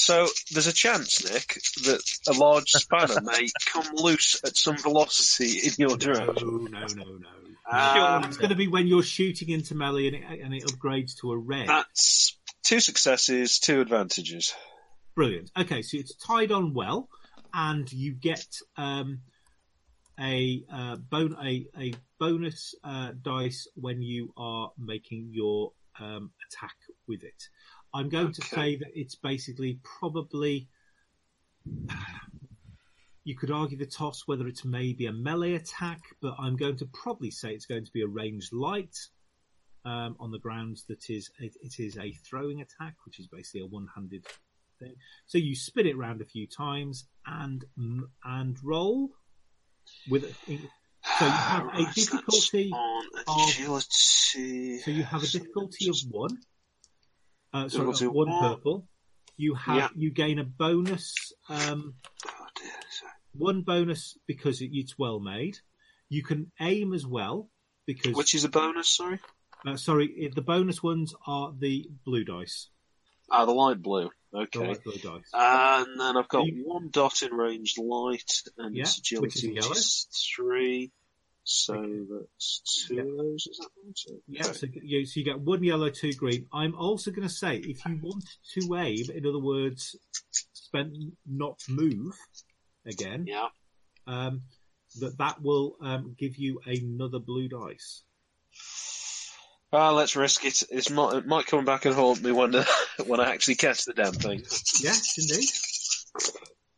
So there's a chance, Nick, that a large spanner [laughs] may come loose at some velocity in your no, direction. no, no, no. Um, it's going to be when you're shooting into melee and it, and it upgrades to a red. That's two successes, two advantages. Brilliant. Okay, so it's tied on well, and you get um, a, uh, bon- a a bonus uh, dice when you are making your um, attack with it. I'm going to Okay. say that it's basically probably. You could argue the toss whether it's maybe a melee attack, but I'm going to probably say it's going to be a ranged light um, on the grounds that is it, it is a throwing attack, which is basically a one-handed thing. So you spin it round a few times and and roll with. So you have a difficulty. of- So you have a difficulty of one. Uh, sorry, of one purple. You have Yeah. you gain a bonus. Um, Oh, dear, sorry. one bonus because it's well made. You can aim as well because Which is a bonus, sorry? uh, sorry, the bonus ones are the blue dice. Ah, the light blue. The Okay. light blue dice. And then I've got You- one dot in range light and Yeah, agility, which is which is three. So that's two Yeah. of those, is that right? So- Yeah, so you, so you get one yellow, two green. I'm also going to say, if you want to wave, in other words, spend not move again, Yeah. um, that that will um, give you another blue dice. Ah, let's risk it. It's might, it might come back and haunt me when [laughs] when I actually catch the damn thing. Yes, indeed.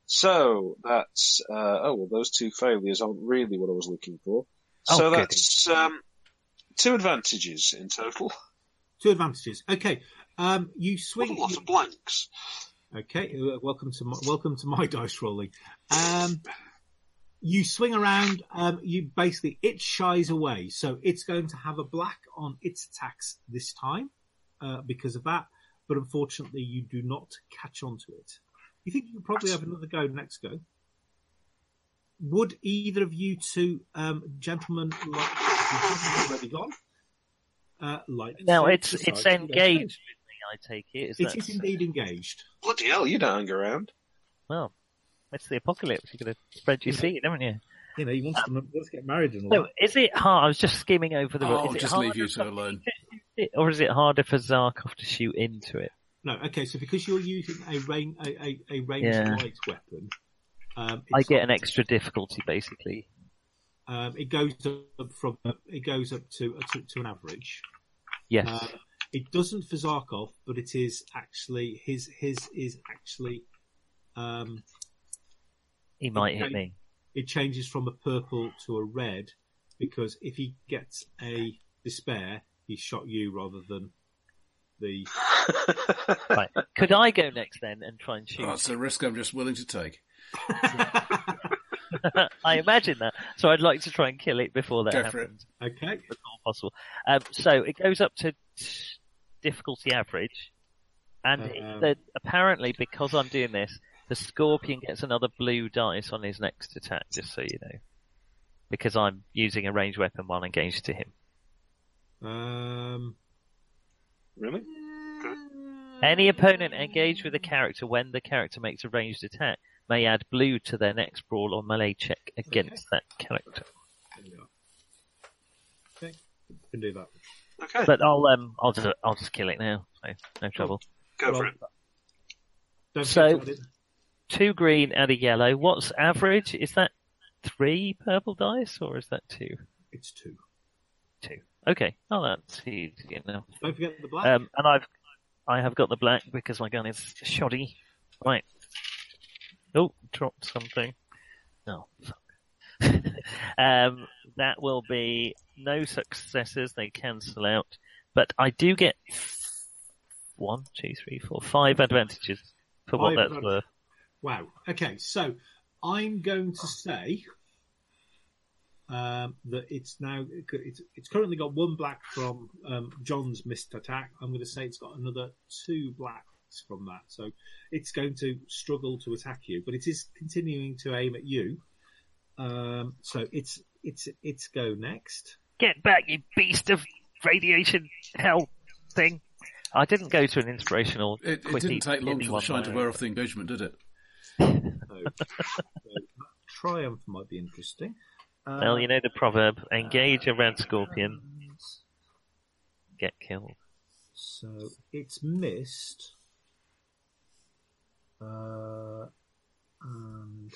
So that's uh, oh well, those two failures aren't really what I was looking for. Oh, so goody. that's um, two advantages in total. Two advantages. Okay, um, you What a swing. lot of blanks. Okay, uh, welcome to my, welcome to my [laughs] dice rolling. Um, you swing around. Um, you basically it shies away, so it's going to have a black on its attacks this time uh, because of that. But unfortunately, you do not catch on to it. You think you could probably have another go next go? Would either of you two um, gentlemen like you haven't already gone? Uh, like Now it's decide it's engaged. I take it. Is It that is indeed engaged. Bloody hell, you don't hang around. well? It's the apocalypse. You're going to spread your seed, haven't you? You know, he wants to, wants to get married and all So is it hard? I was just skimming over the. I'll just leave you for two alone. it, Or is it harder for Zarkov to shoot into it? No, okay. So because you're using a rain a, a, a ranged Yeah. light weapon, um, I get an extra difficulty, basically. Um, it goes up from it goes up to to, to an average. Yes. Uh, it doesn't for Zarkov, but it is actually his his is actually um, he might hit okay. me. it changes from a purple to a red because if he gets a despair, he shot you rather than the. [laughs] Right. Could I go next then and try and shoot? That's a risk I'm just willing to take. [laughs] I imagine that. So I'd like to try and kill it before that Go happens. okay. If at all possible. Um, so it goes up to difficulty average, and it- Um, the, apparently because I'm doing this, the scorpion gets another blue dice on his next attack. Just so you know, because I'm using a ranged weapon while engaged to him. Um, Really? Any opponent engaged with a character when the character makes a ranged attack may add blue to their next brawl or melee check against that character. there we are. Okay, can do that. Okay, But I'll um I'll just I'll just kill it now. So no trouble. go for it. Don't So- Two green and a yellow. What's average? Is that three purple dice or is that two? It's two. Two. Okay. Oh, that's easy enough. Don't forget the black. Um, and I've I have got the black because my gun is shoddy. Right. Oh, dropped something. Oh, [laughs] fuck. um, that will be no successes. They cancel out, but I do get one, two, three, four, five advantages for what Five that's worth. Wow. Okay, so I'm going to say um, that it's now it's, it's currently got one black from um, John's missed attack. I'm going to say it's got another two blacks from that, so it's going to struggle to attack you, but it is continuing to aim at you. Um, so it's it's it's go next. Get back, you beast of radiation hell thing. I didn't go to an inspirational. It, it quickie didn't take long for the anyone shine to wear off the engagement, did it? So, [laughs] so triumph might be interesting. Uh, Well, you know the proverb: engage a red scorpion, get killed. So it's missed. Uh, and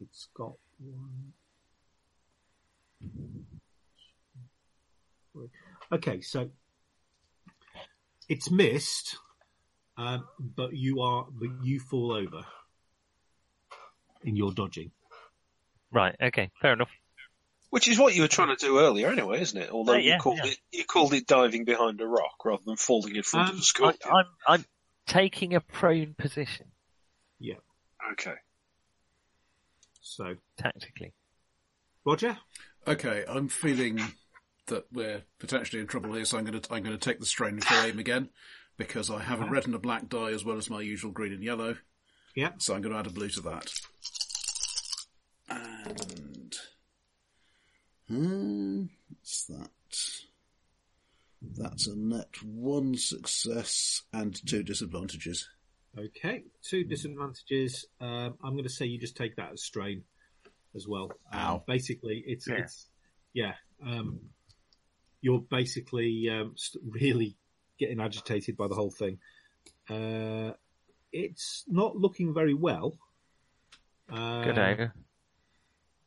it's got one. Okay, so it's missed, um, but you are, but you fall over in your dodging. Right. Okay. Fair enough. Which is what you were trying to do earlier, anyway, isn't it? Although Uh, yeah, you called yeah. it you called it diving behind a rock rather than falling in front Um, of the I, scorpion. I'm I'm taking a prone position Yeah. Okay. So, tactically. Roger, Okay, I'm feeling that we're potentially in trouble here, so I'm going to I'm going to take the strain for aim again because I have a red and a black die as well as my usual green and yellow. yeah, So I'm going to add a blue to that. And hmm, what's that? That's a net one success and two disadvantages. Okay, two disadvantages. Um, I'm going to say you just take that as strain as well. Um, basically, it's Yeah. it's yeah. Um, you're basically um, st- really getting agitated by the whole thing. Uh, it's not looking very well. Um, Good idea.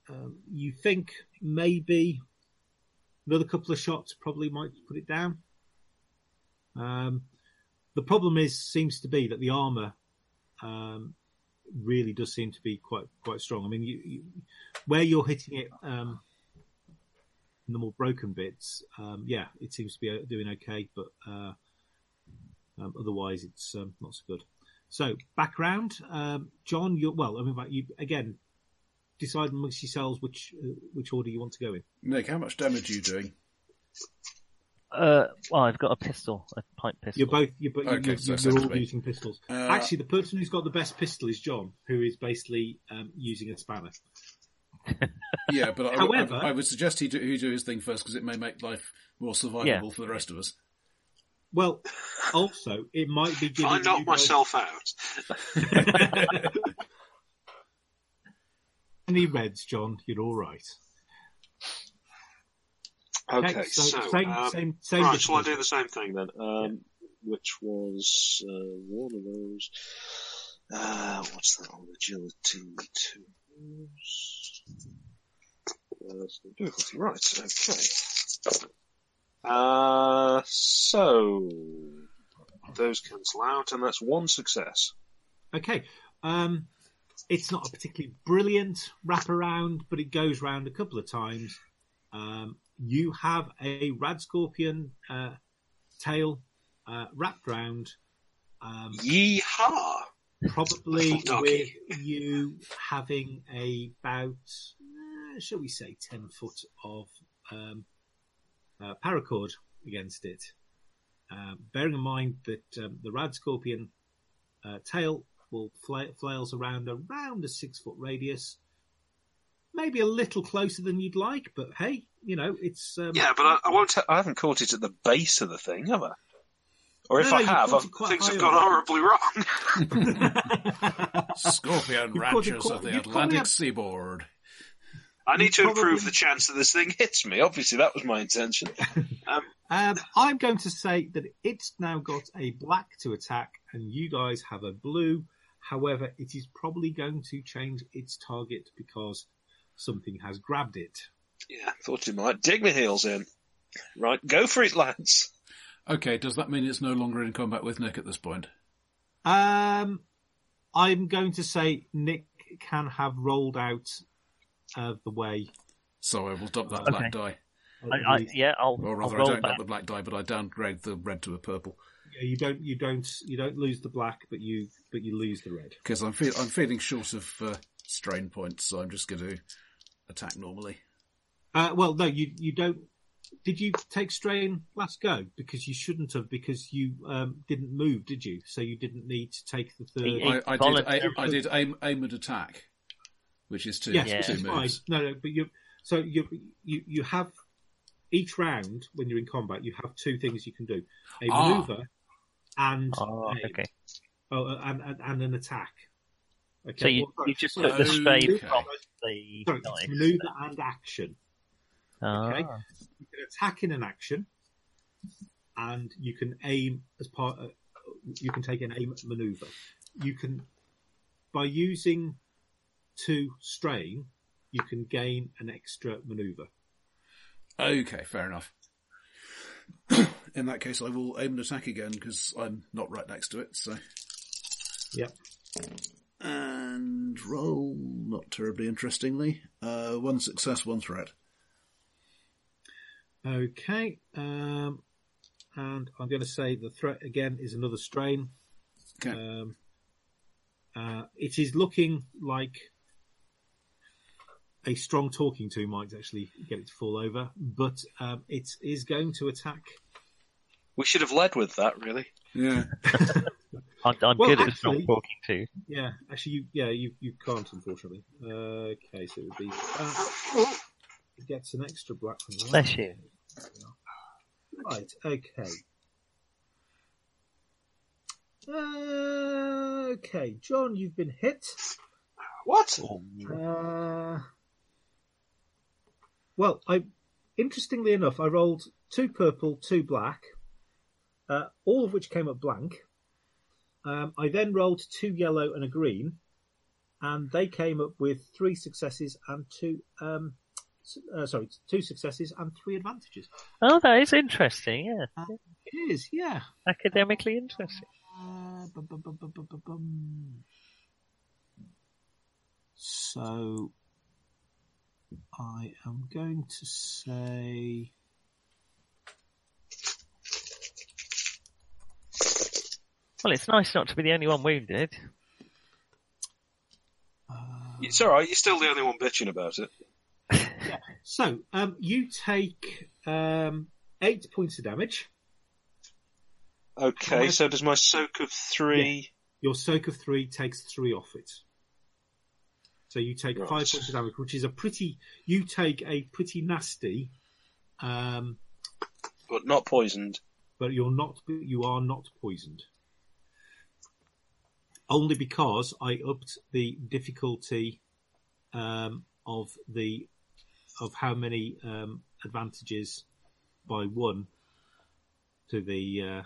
um, you think maybe another couple of shots probably might put it down. Um, the problem is seems to be that the armor um, really does seem to be quite quite strong. I mean, you, you, where you're hitting it um, in the more broken bits, um, yeah, it seems to be uh, doing okay, but uh, um, otherwise it's um, not so good. So background, um, John. Well, I mean, you again decide amongst yourselves which uh, which order you want to go in. Nick, how much damage are you doing? Uh, well, I've got a pistol, a pipe pistol. You're both you're, both Okay, you're, so you're all essentially- using pistols. Uh, Actually, the person who's got the best pistol is John, who is basically um, using a spanner. [laughs] Yeah, but I, However- I, I would suggest he do, he do his thing first because it may make life more survivable Yeah. for the rest of us. Well, also it might be If giving I you knock myself out. [laughs] [laughs] any reds, John. You're all right. Okay, so, so, same um, same same. right, shall I do the same thing then? Um, which was uh, one of those. Uh, what's that on agility two? Uh, that's the difficulty, right? Okay. Uh, so those cancel out, and that's one success. Okay. Um, it's not a particularly brilliant wraparound, but it goes round a couple of times. Um, you have a rad scorpion uh, tail uh, wrapped round, um, Yeehaw! probably with you having about, uh, shall we say, 10 foot of um, uh, paracord against it. Um, bearing in mind that um, the rad scorpion uh, tail will fla- flails around around a six foot radius, maybe a little closer than you'd like, but hey, you know it's um, Yeah, but I, I won't. I haven't caught it at the base of the thing, have I? Or if No, I you've I've, things have gone horribly wrong. [laughs] Scorpion You've got to ranchers call- of the you've got to Atlantic have- seaboard. I need to probably- improve the chance that this thing hits me. Obviously, that was my intention. [laughs] Um, Um, I'm going to say that it's now got a black to attack, and you guys have a blue. However, it is probably going to change its target because something has grabbed it. yeah, I thought you might. Dig my heels in. Right, go for it, lads. Okay, does that mean it's no longer in combat with Nick at this point? Um, I'm going to say Nick can have rolled out of the way. So I will dump that Okay. black die. at I, I, yeah, I'll, Or I'll rather, I don't back. dump the black die, but I downgrade the red to a purple. Yeah, you don't, you don't, you don't lose the black, but you, but you lose the red. Because I'm, feel, I'm feeling short of uh, strain points, so I'm just going to attack normally. Uh, well, no, you, you don't. Did you take strain last go? Because you shouldn't have, because you um, didn't move, did you? So you didn't need to take the third. I, I did, aim, voluntarily- I did aim, aim and attack, which is two, Yes, Yeah. two moves. No, no, but you. So you you you have each round when you're in combat, you have two things you can do: a Ah. maneuver and Oh, a- okay. oh, uh, and, and and an attack. Okay. So you, well, you just sorry, took the strain Okay. from the Sorry, it's dice. maneuver and action. Ah, okay. You can attack in an action, and you can aim as part. Uh, you can take an aim maneuver. You can, by using two strain, you can gain an extra maneuver. Okay, fair enough. [clears throat] In that case, I will aim and attack again because I'm not right next to it. So, Yep. And roll, not terribly interestingly. Uh, one success, one threat. Okay. Um, and I'm going to say the threat again is another strain. okay. Um, uh, it is looking like a strong talking to might actually get it to fall over, but um, it is going to attack. We should have led with that, really. yeah. [laughs] I'm, I'm Well, good at actually- not talking to. Yeah, actually, you, yeah, you, you can't unfortunately. Uh, okay, so it would be uh, it gets an extra black from that. Bless you. Right, okay. Uh, okay, John, you've been hit. What? Uh, well, I interestingly enough, I rolled two purple, two black, uh, all of which came up blank. Um, I then rolled two yellow and a green, and they came up with three successes and two. Um, uh, sorry, two successes and three advantages. Oh, that is interesting. Yeah, It is, yeah. academically interesting. Uh, bum, bum, bum. So I am going to say Well, it's nice not to be the only one wounded. It's alright, you're still the only one bitching about it. so. Um, you take um, eight points of damage. Okay, so does my soak of three. Your soak of three takes three off it. So you take Right. five points of damage, which is a pretty. You take a pretty nasty, um, but not poisoned. but you're not. You are not poisoned. Only because I upped the difficulty um, of the of how many um, advantages by one to the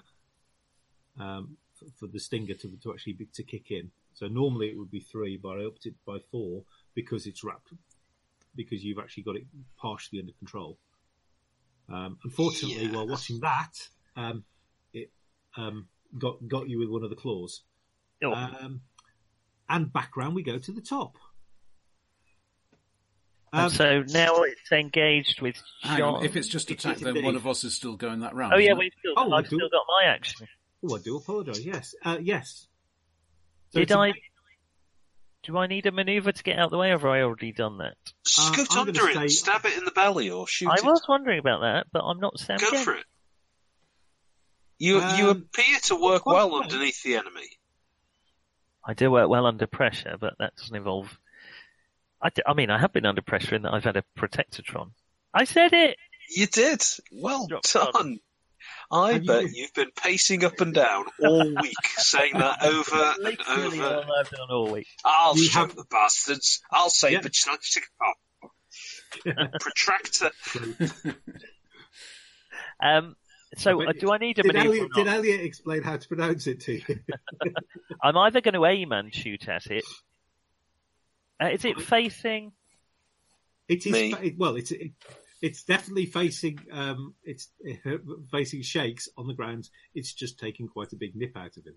uh, um, for the stinger to, to actually be, to kick in. So normally it would be three, but I upped it by four because it's wrapped because you've actually got it partially under control. Um, unfortunately, while watching that, um, it um, got got you with one of the claws. Oh. Um, and background, we go to the top. Um, so now it's engaged with Hang John. on, if it's just It attack, then one of us is still going that round. oh yeah, we've still, Oh, I've do. still got my action. oh, I do apologise. Yes, uh, yes. So Did it's a- I? Do I need a manoeuvre to get out of the way, or have I already done that? Scoot I'm under it, say- stab it in the belly, or shoot I it. was wondering about that, but I'm not Sam. Go Kent. for it. You you Um, appear to work well well. underneath the enemy. I do work well under pressure, but that doesn't involve. I, d- I mean, I have been under pressure in that I've had a protectotron. I said it. You did. Well Drop done. I Have bet you've been pacing up and down all [laughs] week, saying that over and over. all I've done all week. I'll You have- the bastards. I'll say Yeah. the chance [laughs] protractor. [laughs] Um, so I uh, do I need a Did manoeuvre? Elliot, or did? Elliot explain how to pronounce it to you? [laughs] I'm either going to aim and shoot at it. Uh, is it facing? It is Me. fa- well. It's it, it's definitely facing um it's facing shakes on the ground. It's just taking quite a big nip out of him.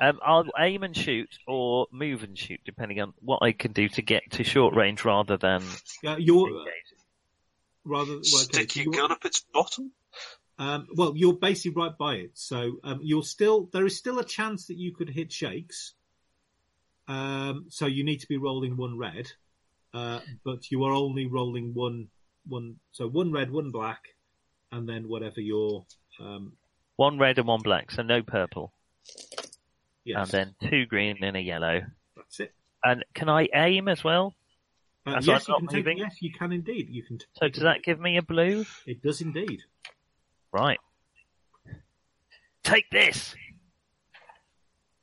Um, I'll aim and shoot, or move and shoot, depending on what I can do to get to short range rather than Uh, you're engage. rather well, okay, Stick so your you're- gun up its bottom. Um, well, you're basically right by it, so um, you're still there is still a chance that you could hit shakes. Um, so you need to be rolling one red, uh, but you are only rolling one one. So one red, one black, and then whatever your um, One red and one black, so no purple, yes, and then two green and a yellow. that's it. And can I aim as well? Uh, yes, you can take, yes, you can indeed. You can. So does that give me a blue? It does indeed. Right. Take this.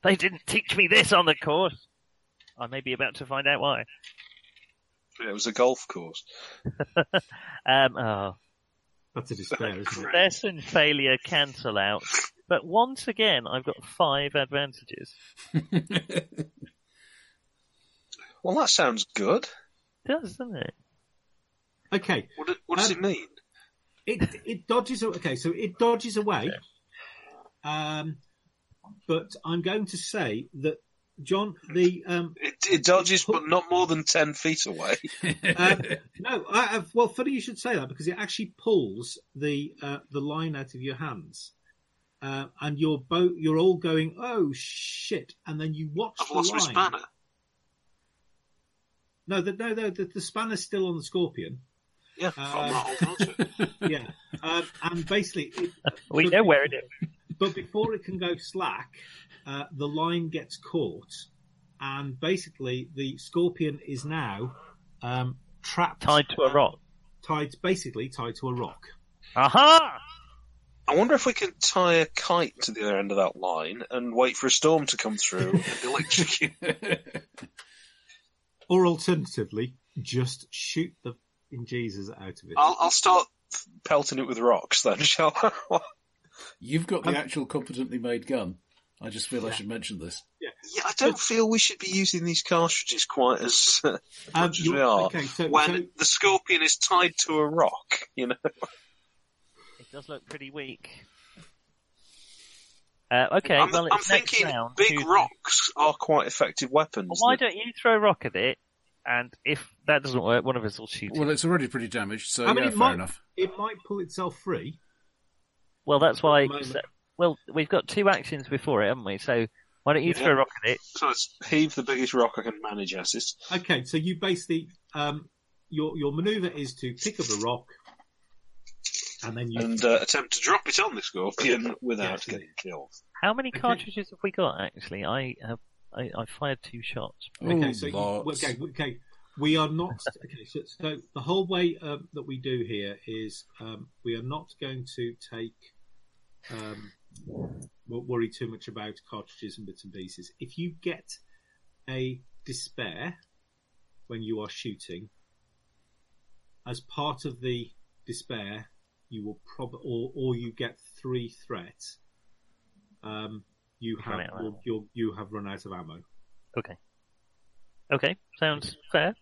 They didn't teach me this on the course. I may be about to find out why. It was a golf course. [laughs] Um, oh, That's a despair, isn't it? success and failure cancel out. But once again, I've got five advantages. [laughs] Well, that sounds good. does, doesn't it? Okay, What, what does Um, it mean? It it dodges. Okay, so it dodges away. Um, but I'm going to say that John, the um, It, it dodges, but not more than ten feet away. [laughs] um, no, I, I've, well, funny you should say that because it actually pulls the uh, the line out of your hands, uh, and you're both you're all going, oh shit, and then you watch I've the lost my line. spanner. No, the, no, no, the, the spanner's still on the scorpion. Yeah, I'm not holding on. [laughs] Yeah, um, and basically, it, We but know where it is. But before it can go slack, uh, the line gets caught, and basically the scorpion is now um, trapped, Tied to a rock. tied basically tied to a rock. Aha! I wonder if we can tie a kite to the other end of that line and wait for a storm to come through and electrocute. [laughs] Or alternatively, just shoot the in Jesus out of it. I'll, I'll start pelting it with rocks then, [laughs] shall I? You've got the Um, actual competently made gun. I just feel I should mention this. yeah, I don't feel we should be using these cartridges quite as uh, [laughs] Um, much as we are. okay, so- when so- the scorpion is tied to a rock, you know. It does look pretty weak. Uh, okay, I'm, well, I'm thinking round. big Who's- rocks are quite effective weapons. Well, why don't you throw a rock at it? And if that doesn't work, one of us will shoot it. Well, it. it's already pretty damaged, so I mean, yeah, it fair might, enough. it might pull itself free. Well, that's why. At the moment. so- well, we've got two actions before it, haven't we? So why don't you Yeah. throw a rock at it? So let's heave the biggest rock I can manage at it. Okay, so you basically um, your your maneuver is to pick up a rock, and then you and uh, attempt to drop it on the scorpion without Yeah. getting killed. How many Okay. cartridges have we got? Actually, I have. I, I fired two shots. Okay, Ooh, so you, lots. okay, okay, we are not [laughs] okay. So, so the whole way um, that we do here is um, we are not going to take um, worry too much about cartridges and bits and pieces. If you get a despair when you are shooting, as part of the despair, you will probably or or you get three threats. Um, you have out of you'll, you have run out of ammo. Okay. Okay, sounds fair.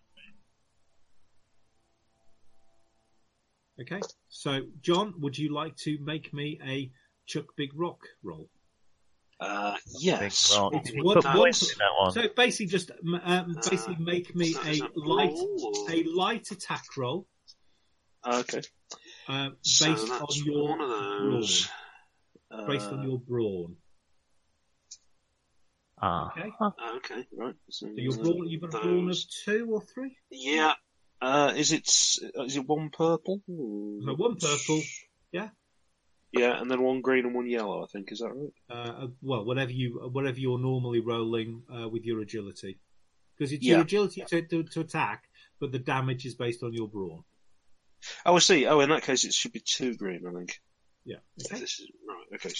Okay. So, John, would you like to make me a Chuck Big Rock roll? Uh, yes. Big rock. What Did put that points in be? that one? So basically, just um, um, basically make me a light roll a light attack roll Okay. uh, based that's on your one of those. brawn. Based on Uh, your brawn. Ah. Okay. Okay, right. So, So your uh, brawn, you've got a brawn of those- two or three. Yeah. Uh, is it is it one purple? Or- So one purple, yeah. Yeah, and then one green and one yellow. I think is that right? Uh, well, whatever you whatever you're normally rolling uh, with your agility, because it's Yeah. your agility to, to to attack, but the damage is based on your brawn. Oh, I see. Oh, in that case, it should be two green. I think. Yeah. Okay. This is right. Okay.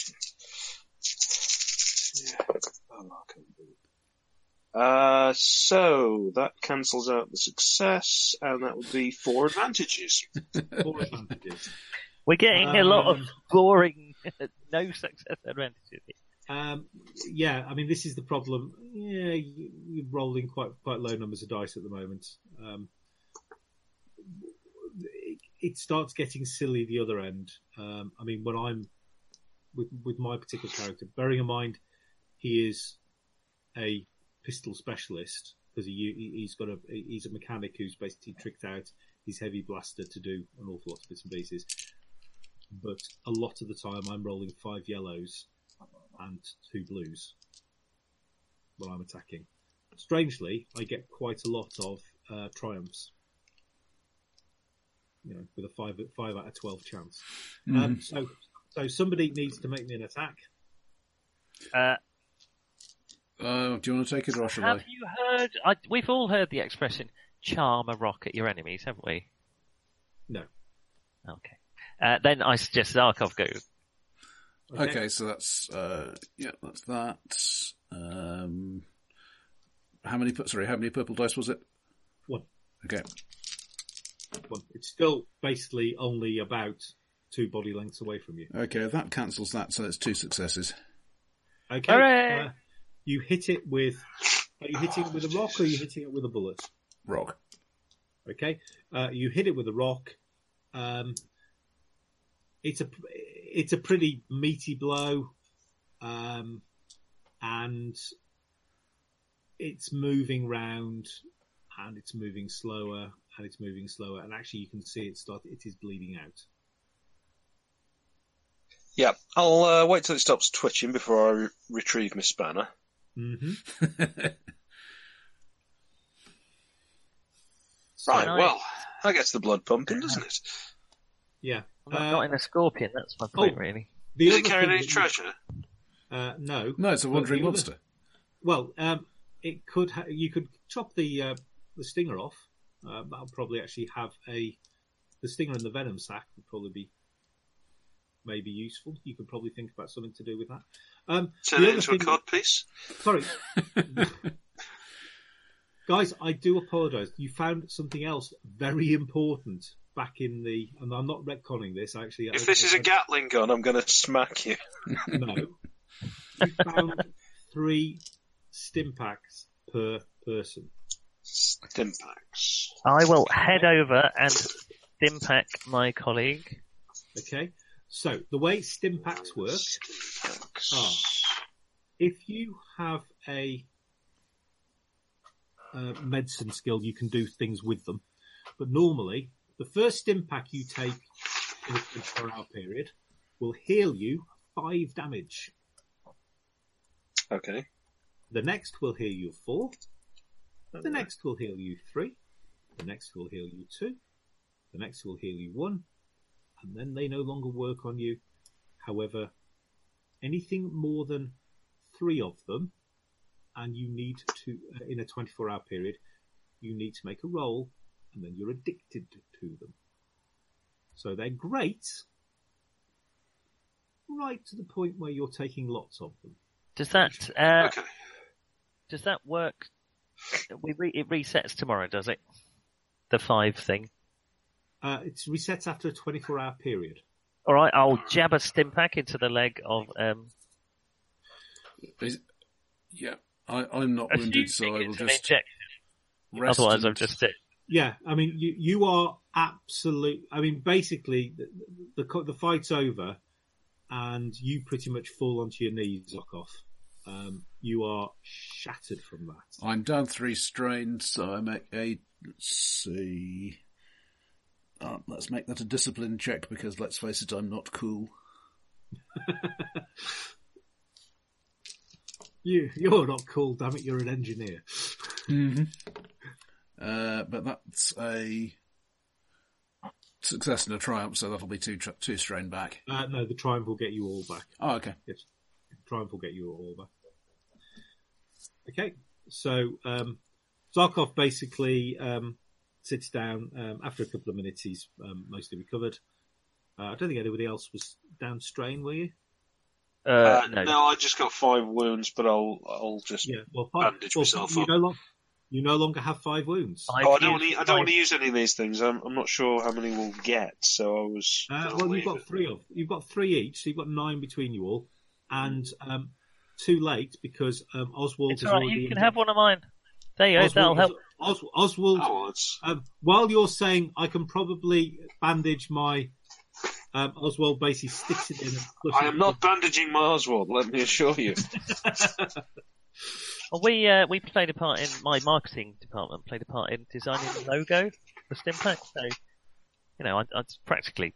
Uh, so that cancels out the success, and that would be four advantages. [laughs] Four advantages. We're getting a lot of Um, boring, [laughs] no success advantages. Um, yeah, I mean, this is the problem. Yeah, you, you're rolling quite quite low numbers of dice at the moment. Um, it, it starts getting silly the other end. Um, I mean, when I'm with with my particular character, bearing in mind he is a pistol specialist because he he- he's got a he's a mechanic who's basically tricked out his heavy blaster to do an awful lot of bits and pieces. But a lot of the time, I'm rolling five yellows and two blues when I'm attacking. Strangely, I get quite a lot of uh, triumphs. You know, with a five five out of twelve chance. Um, so, so somebody needs to make me an attack. Uh, Uh, do you want to take it or shall have I? you heard? I, we've all heard the expression "charm a rock at your enemies," haven't we? No. Okay. Uh, then I suggest Zarkov go. Okay, so that's uh, yeah, that's that. Um, how many? Sorry, how many purple dice was it? One. Okay, Well, it's still basically only about two body lengths away from you. okay, that cancels that, so it's two successes. Okay. Hooray! You hit it with. Are you hitting it with a rock or are you hitting it with a bullet? Rock. Okay, uh, you hit it with a rock. Um, it's a it's a pretty meaty blow, um, and it's moving round, and it's moving slower, and it's moving slower, and actually you can see it start. It is bleeding out. Yeah, I'll uh, wait till it stops twitching before I re- retrieve my spanner. Mm-hmm. [laughs] Right, Nice. well, that gets the blood pumping, doesn't it? Yeah. Not, Uh, not in a scorpion. That's my point, oh. really. the Is it other carrying any treasure? Uh, no. No, it's a wandering the other- monster. Well, um, it could. Ha- you could chop the uh, the stinger off. Uh, that'll probably actually have a the stinger and the venom sac would probably be may be useful. You could probably think about something to do with that. Um, Turn the it other into a thing- cod piece. Sorry. [laughs] Guys, I do apologise. You found something else very important back in the, and I'm not retconning this actually. If I- this is I- a Gatling gun, I'm going to smack you. [laughs] no, you found three stim packs per person. Stimpaks. I will head over and stimpack my colleague. Okay, so the way stim packs work, Ah. if you have a uh, medicine skill, you can do things with them. But normally, the first stim pack you take in a 24 hour period will heal you five damage. Okay. The next will heal you four. The next will heal you three. The next will heal you two. The next will heal you one. And then they no longer work on you. However, anything more than three of them, and you need to, uh, in a 24 hour period, you need to make a roll, and then you're addicted to them. So they're great, right to the point where you're taking lots of them. Does that uh, Okay. does that work? We re- it resets tomorrow, does it? The five thing. Uh, it's reset after a 24 hour period. All right, I'll jab a stimpack into the leg of um. Is- yeah, I, I'm not wounded, so I will just injection. rest. Otherwise, and- I've just it. Yeah, I mean, you you are absolute. I mean, basically, the, the the fight's over, and you pretty much fall onto your knees, Zarkov. Um, you are shattered from that. I'm down three strain, so I make a. Let's see. Uh, let's make that a discipline check because let's face it, I'm not cool. [laughs] You you're not cool, damn it. You're an engineer. Mm-hmm. Uh, but that's a success and a triumph, so that'll be two tr- two strain back. Uh, no, the triumph will get you all back. Oh, okay. Yes, triumph will get you all back. Okay, so um, Zarkov basically um, sits down. Um, after a couple of minutes, he's um, mostly recovered. Uh, I don't think anybody else was down strain, were you? Uh, Uh, no. no. I just got five wounds, but I'll I'll just. Yeah, well, five, Bandage well, myself you up. no longer you no longer have five wounds. I've Oh, I don't used want to. I don't my- want to use any of these things. I'm, I'm not sure how many we'll get, so I was. Uh, well, you've got it. three of you've got three each, so you've got nine between you all, and um, too late because um, Oswald It's has all right. You can have one of mine. There you go. Oswald, That'll help. Os- Oswald, Oh, well, it's, um, while you're saying I can probably bandage my um, Oswald basically sticks it in. And pushes I am not bandaging my Oswald. Let me assure you. [laughs] Well, we uh, we played a part in my marketing department. Played a part in designing the logo for Stimpack. So, you know, I, I practically.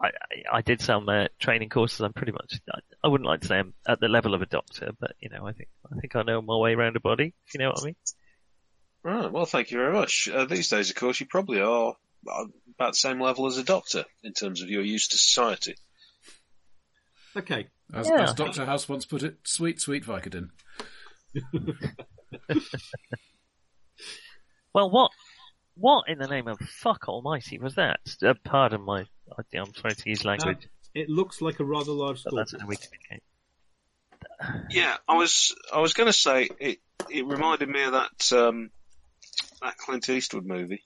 I, I, I did some uh, training courses. I'm pretty much. I, I wouldn't like to say I'm at the level of a doctor, but you know, I think I think I know my way around a body. You know what I mean. Right. Well, thank you very much. Uh, these days, of course, you probably are uh, about the same level as a doctor in terms of your use to society. Okay, As, Yeah. as Doctor House once put it, sweet, sweet Vicodin. [laughs] Well, what what in the name of fuck almighty was that? Uh, pardon my. I, I'm sorry to use language, it looks like a rather large but that's scorpion. how we communicate. Yeah, I was. I was going to say it. It reminded me of that um, that Clint Eastwood movie,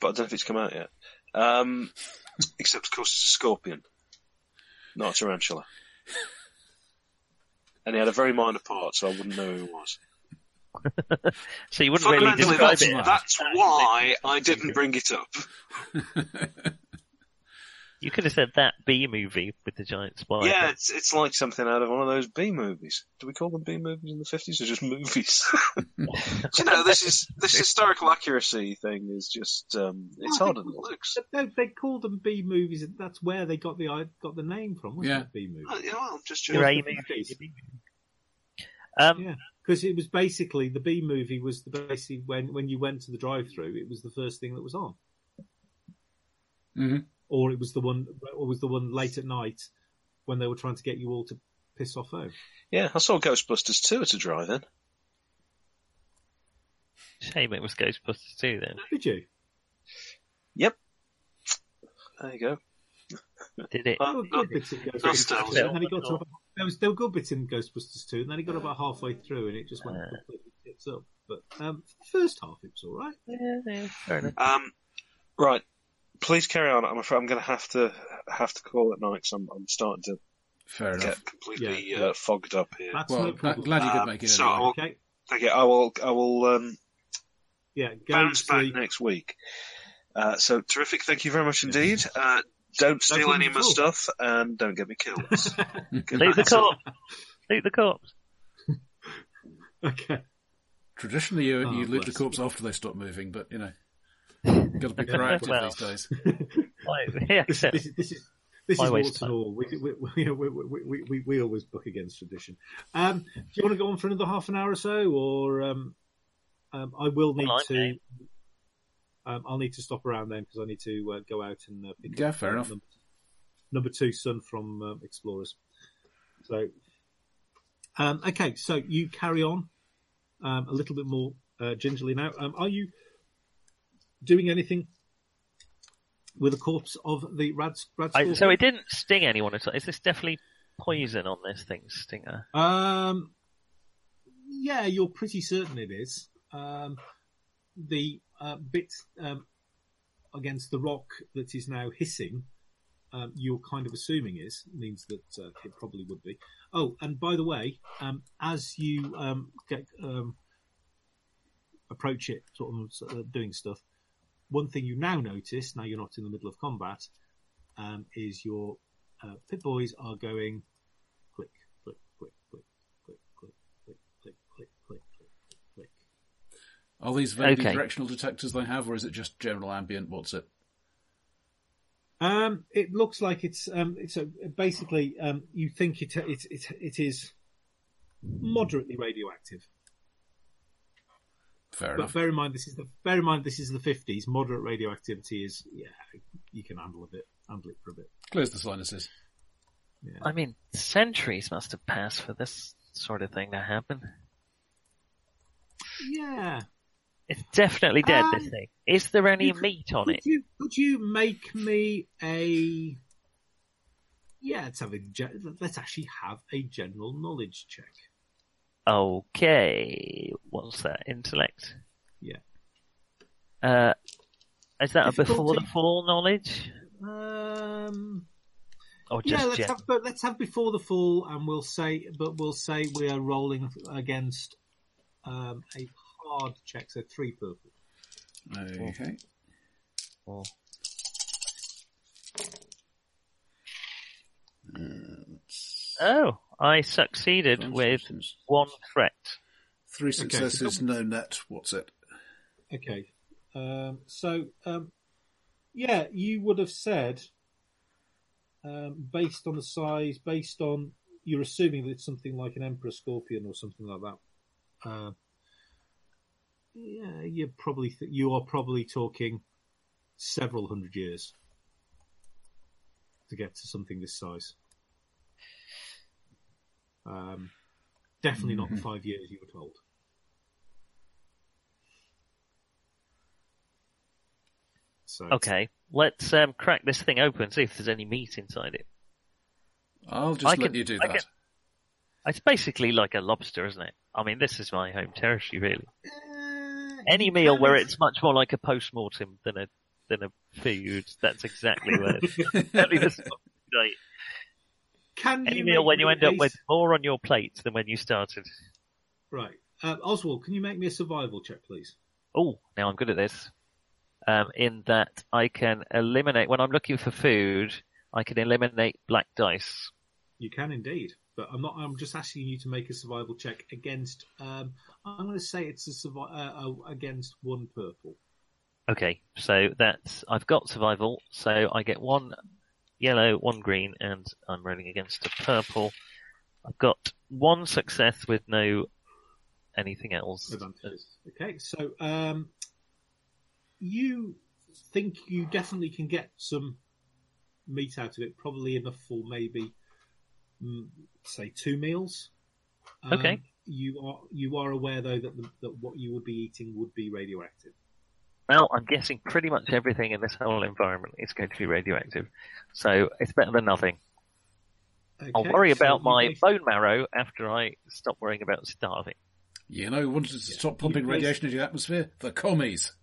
but I don't know if it's come out yet. Um, except, of course, it's a scorpion, not a tarantula. And he had a very minor part, so I wouldn't know who he was. [laughs] So you wouldn't really describe that's, it. that's why I didn't bring it up. [laughs] You could have said that B movie with the giant spider. Yeah, it's it's like something out of one of those B movies. Do we call them B movies in the fifties, or just movies? [laughs] you know, this is this historical accuracy thing is just um, it's harder than it looks. They, they call them B movies, and that's where they got the got the name from. Wasn't Yeah. it, B movie? Oh, yeah, well, I'm just Your. A movie. B movie. Um, Yeah, because it was basically the B movie was the basically when when you went to the drive-through, it was the first thing that was on, hmm or it was the one, or was the one late at night when they were trying to get you all to piss off home. Yeah, I saw Ghostbusters 2 at a drive-in. Shame it was Ghostbusters 2 then. Did you? Yep. There you go. Did it? There were good bits in Ghostbusters 2, and then he got to about, there was there were good bits in Ghostbusters 2, and then he got about halfway through, and it just went Uh. completely tits up. But um, the first half, it was all right. Yeah, yeah, fair enough. Um, right. Please carry on. I'm afraid I'm going to have to have to call it night because I'm, I'm starting to Fair enough. get completely Yeah. uh, fogged up here. That's Well, no gl- problem. glad you could Um, make it so anyway. I'll- Okay, Okay, I will. I will um, yeah, go bounce back sleep. next week. Uh, so terrific. Thank you very much indeed. Uh, don't steal problem any of my at stuff and don't get me killed. [laughs] Good Loot the corpse. Loot the corpse. Okay. Traditionally, you, Oh, you loot the corpse after they stop moving, but you know, got to be [laughs] proactive Well. these days. [laughs] Like, [laughs] yeah, This, this, is- this is this My is waste what's and all. We, we, we, we, we, we, we always book against tradition. Um, do you want to go on for another half an hour or so, or um, um, I will need Well, to. Um, I'll need to stop around then because I need to uh, go out and uh, pick Yeah, up fair uh, enough. Number, number two son from um, Explorers. So, um, okay, so you carry on um, a little bit more uh, gingerly now. Um, are you doing anything with the corpse of the rad, rad I, so it didn't sting anyone at all. Is this definitely poison on this thing, stinger? Um, yeah, you're pretty certain it is. Um, the uh, bit um, against the rock that is now hissing, um, you're kind of assuming is means that uh, it probably would be. Oh, and by the way, um, as you um, get um, approach it, sort of uh, doing stuff, one thing you now notice, now you're not in the middle of combat, um, is your uh, Pip-Boys are going click, click, click, click, click, click, click, click, click, click, click, click. Are these vaguely Okay. directional detectors they have, or is it just general ambient? What's it? Um, it looks like it's um, it's a, basically um, you think it it it it is moderately radioactive. Fair But enough. bear in mind this is the bear in mind this is the fifties. Moderate radioactivity is yeah you can handle a bit handle it for a bit. Clears the sinuses. Yeah. I mean, centuries must have passed for this sort of thing to happen. Yeah. It's definitely dead, Um, this thing. Is there any could- meat on could it? You, could you make me a? Yeah, let's have a. Let's actually have a general knowledge check. Okay. What's that? Intellect? Yeah. Uh, is that a before the fall knowledge? Um. Or just yeah, let's gen- have, but let's have before the fall, and we'll say, but we'll say we are rolling against um, a hard check, so three purple. Okay. or- Oh, I succeeded with one threat. Three successes, no net. What's it? Okay, um, so um, yeah, you would have said, um, based on the size, based on you're assuming that it's something like an emperor scorpion or something like that. Uh, yeah, you probably th- you are probably talking several hundred years to get to something this size. Um, definitely not the five years you were told. So Okay, let's um, crack this thing open, and see if there's any meat inside it. I'll just I let can- you do I that. can- It's basically like a lobster, isn't it? I mean, this is my home territory, really. Uh, Any meal kind where it's much more like a post-mortem than a than a food, that's exactly where exactly [laughs] [laughs] the sort of diet. Can Any you meal when you end up with more on your plate than when you started. right, uh, Oswald, can you make me a survival check, please? Oh, now I'm good at this. Um, in that I can eliminate when I'm looking for food, I can eliminate black dice. You can indeed, but I'm not. I'm just asking you to make a survival check against. Um, I'm going to say it's a survi- uh, uh, against one purple. Okay, so that's I've got survival, so I get one yellow, one green, and I'm rolling against a purple. I've got one success with no anything else. advantages. Okay, so um, you think you definitely can get some meat out of it, probably enough for maybe mm, say two meals. Um, Okay. You are you are aware though that the, that what you would be eating would be radioactive. Well, I'm guessing pretty much everything in this whole environment is going to be radioactive. So it's better than nothing. I'll worry so about my basi- bone marrow after I stop worrying about starving. You know who wanted to stop pumping You- radiation into the atmosphere? The commies. [laughs]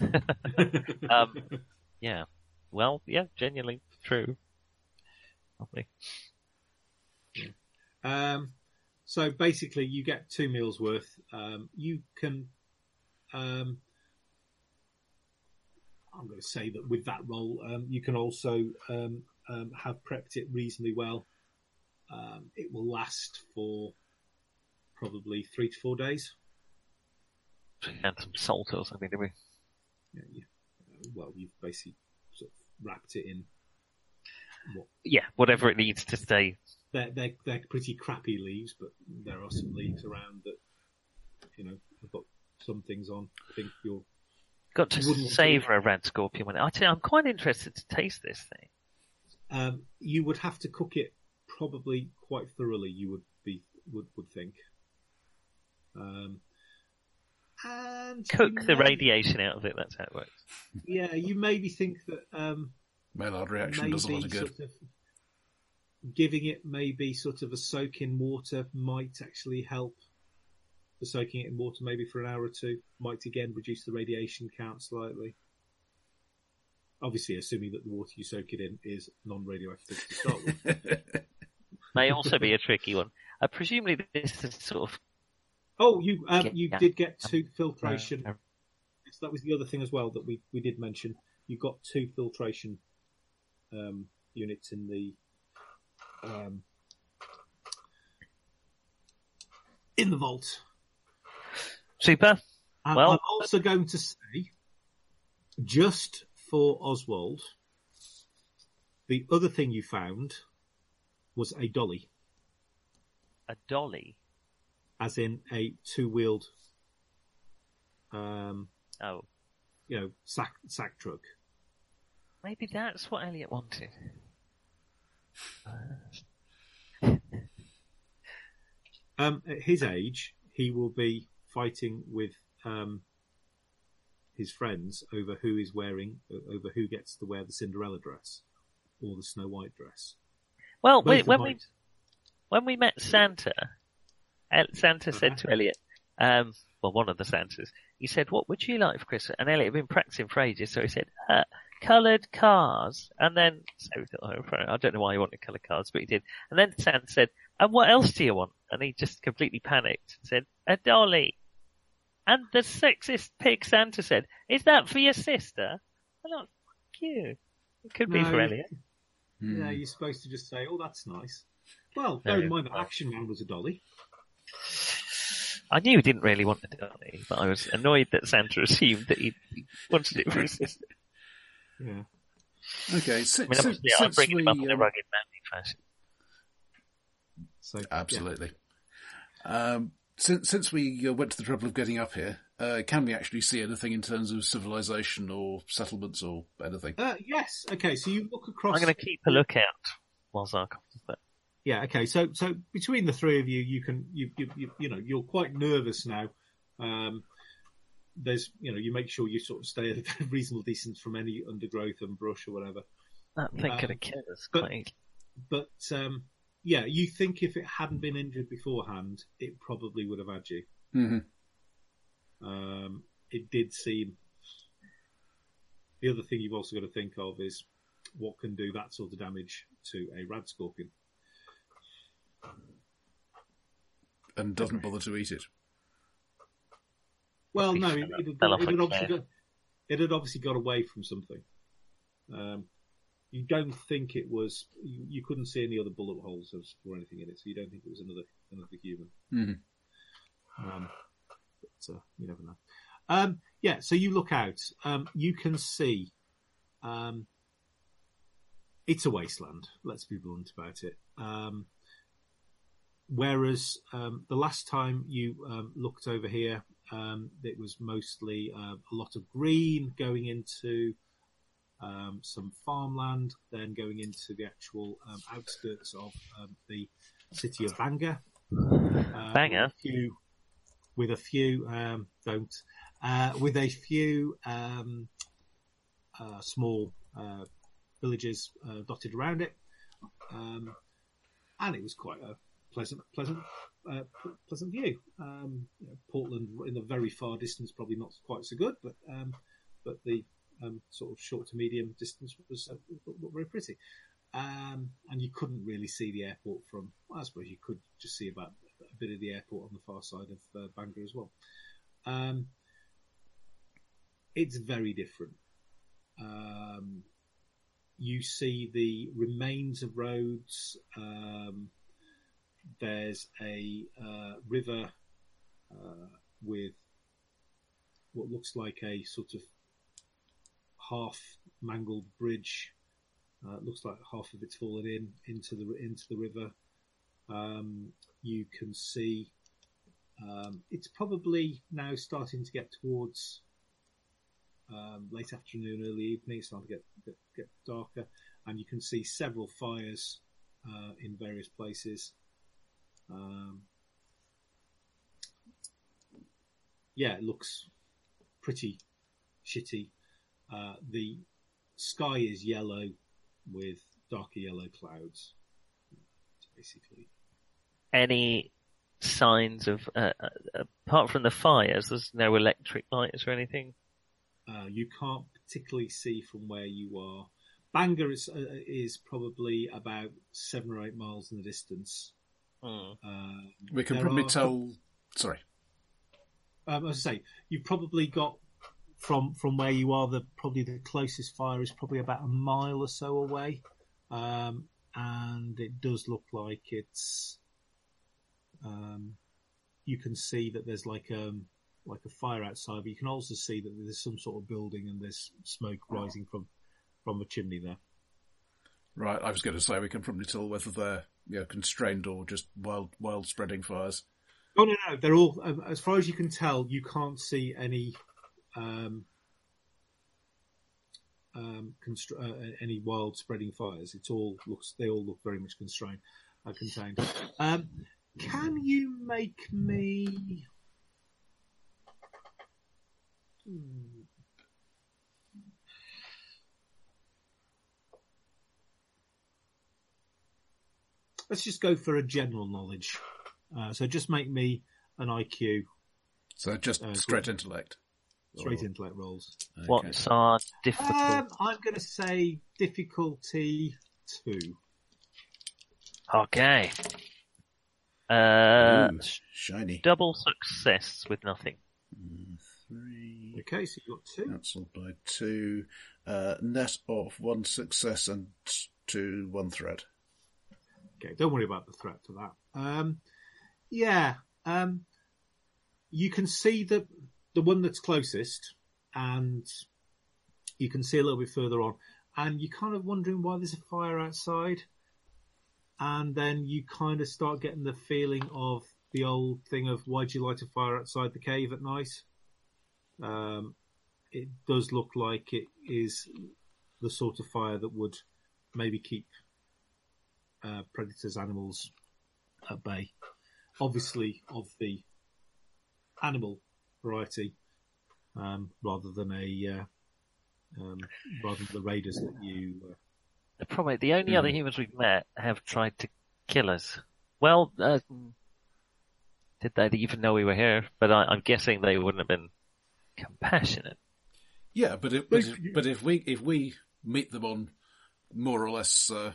[laughs] Um, yeah. Well, yeah, genuinely true. Lovely. Um, so basically, you get two meals worth. Um, you can. Um, I'm going to say that with that roll, um, you can also um, um, have prepped it reasonably well. Um, it will last for probably three to four days. And some salt or something, did we? Yeah, uh, well, you've basically sort of wrapped it in. What Yeah, whatever it needs to stay. they're, they're they're pretty crappy leaves, but there are some leaves around that you know have got some things on. I think you're Got to wouldn't savour a red scorpion when I tell you, I'm quite interested to taste this thing. um, you would have to cook it probably quite thoroughly. You would be would would think. Um, and Cook the may- radiation out of it, that's how it works. Yeah, you maybe think that um, Maillard reaction does a lot of good. sort of giving it maybe sort of a soak in water might actually help. The soaking it in water maybe for an hour or two might again reduce the radiation count slightly. Obviously, assuming that the water you soak it in is non-radioactive to start with. [laughs] May also be a tricky one. Uh, presumably this is sort of Oh, you um, you yeah. did get two filtration. Uh, So that was the other thing as well that we, we did mention. You got two filtration um, units in the um, in the vault. Super. Well- I'm also going to say, just for Oswald, the other thing you found was a dolly, A dolly. as in a two-wheeled, um, Oh, you know, sack sack truck. maybe that's what Elliot wanted. Um, at his age, he will be fighting with um, his friends over who is wearing, over who gets to wear the Cinderella dress or the Snow White dress. Well, we, when mine. we when we met Santa, Santa said to Elliot, um, well, one of the Santas, he said, "What would you like for Christmas?" And Elliot had been practicing for ages, so he said, uh, "Coloured cars." And then, so thought, oh, I don't know why he wanted coloured cars, but he did. And then Santa said, "And what else do you want?" And he just completely panicked and said, "A dolly." And the sexist pig Santa said, "Is that for your sister?" I'm like, "Fuck you." It could be No, for you- Elliot. Hmm. Yeah, you're supposed to just say, "Oh, that's nice." Well, No, bear in mind that well- Action Man was a dolly. I knew he didn't really want the dolly, but I was annoyed that Santa assumed that he he wanted it for his sister. Yeah. Okay, I mean, since, obviously, I since bring him up we, in a um, rugged manly fashion. So yeah. Absolutely. Um, since, since we uh, went to the trouble of getting up here, uh, can we actually see anything in terms of civilization or settlements or anything? Uh, yes. Okay. So you look across. I'm going to keep a lookout while Zarkov does that. Yeah. Okay. So so between the three of you, you can you you you, you know you're quite nervous now. Um, there's you know you make sure you sort of stay at a [laughs] reasonable distance from any undergrowth and brush or whatever. That thing could Um, have killed us but- quite. But um, yeah, you think if it hadn't been injured beforehand, it probably would have had you. hmm Um, it did seem. The other thing you've also got to think of is what can do that sort of damage to a rad scorpion. And doesn't bother to eat it. Well, no, fair, it, it, had, it, had obviously got, it had obviously got away from something. Um, you don't think it was. You, you couldn't see any other bullet holes or, anything in it, so you don't think it was another another human. Mhm. Um, but uh, you never know. Um, yeah, so you look out. Um, you can see. Um, it's a wasteland. Let's be blunt about it. Um, whereas um, the last time you um, looked over here, um, it was mostly uh, a lot of green going into um, some farmland, then going into the actual um, outskirts of um, the city of Bangor. Uh, Bangor? With a few, with a few um, don't uh, with a few um, uh, small uh, villages uh, dotted around it, um, and it was quite a pleasant, pleasant, uh, pleasant view. Um, you know, Portland in the very far distance, probably not quite so good, but um, but the um, sort of short to medium distance was uh, very pretty. Um, and you couldn't really see the airport from. I suppose you could just see about a bit of the airport on the far side of uh, Bangor as well. Um, it's very different. Um, you see the remains of roads. Um, there's a uh, river uh, with what looks like a sort of half mangled bridge. Uh, it looks like half of it's fallen in into the into the river. Um, you can see um, it's probably now starting to get towards um, late afternoon, early evening. It's starting to get, get, get darker, and you can see several fires uh, in various places. Um, yeah, it looks pretty shitty. Uh, the sky is yellow with darker yellow clouds, basically. Any signs of, uh, uh, apart from the fires, there's no electric lights or anything? Uh, you can't particularly see from where you are. Bangor is, uh, is probably about seven or eight miles in the distance. Um, We can probably are- tell. Sorry. Um, as I say, you've probably got from from where you are. The probably the closest fire is probably about a mile or so away, um, and it does look like it's. Um, you can see that there's like um like a fire outside, but you can also see that there's some sort of building and there's smoke rising from from a chimney there. Right, I was going to say we can probably tell whether they're you know, constrained or just wild, wild spreading fires. Oh no, no, they're all um, as far as you can tell. You can't see any um, um, constr- uh, any wild spreading fires. It's all looks they all look very much constrained, uh, contained. Um, can you make me? Hmm. Let's just go for a general knowledge. Uh, so just make me an IQ So just Uh, straight intellect. Straight Or- intellect rolls. okay. What's our difficult? Um, I'm going to say difficulty two. okay. Uh, Ooh, shiny. double success with nothing. Three. Okay, so you've got two. Cancelled by two. Uh, net of one success and two one threat. Okay, don't worry about the threat to that. Um, yeah, um, you can see the the one that's closest, and you can see a little bit further on, and you're kind of wondering why there's a fire outside, and then you kind of start getting the feeling of the old thing of why'd you light a fire outside the cave at night? Um, it does look like it is the sort of fire that would maybe keep uh, predators, animals at bay. Obviously, of the animal variety, um, rather than a uh, um, rather than the raiders that you. Uh, The Probably the only other humans we've met have tried to kill us. Well, uh, did they even know we were here? But I, I'm guessing they wouldn't have been compassionate. Yeah, but if, but, if, but if we if we meet them on more or less uh,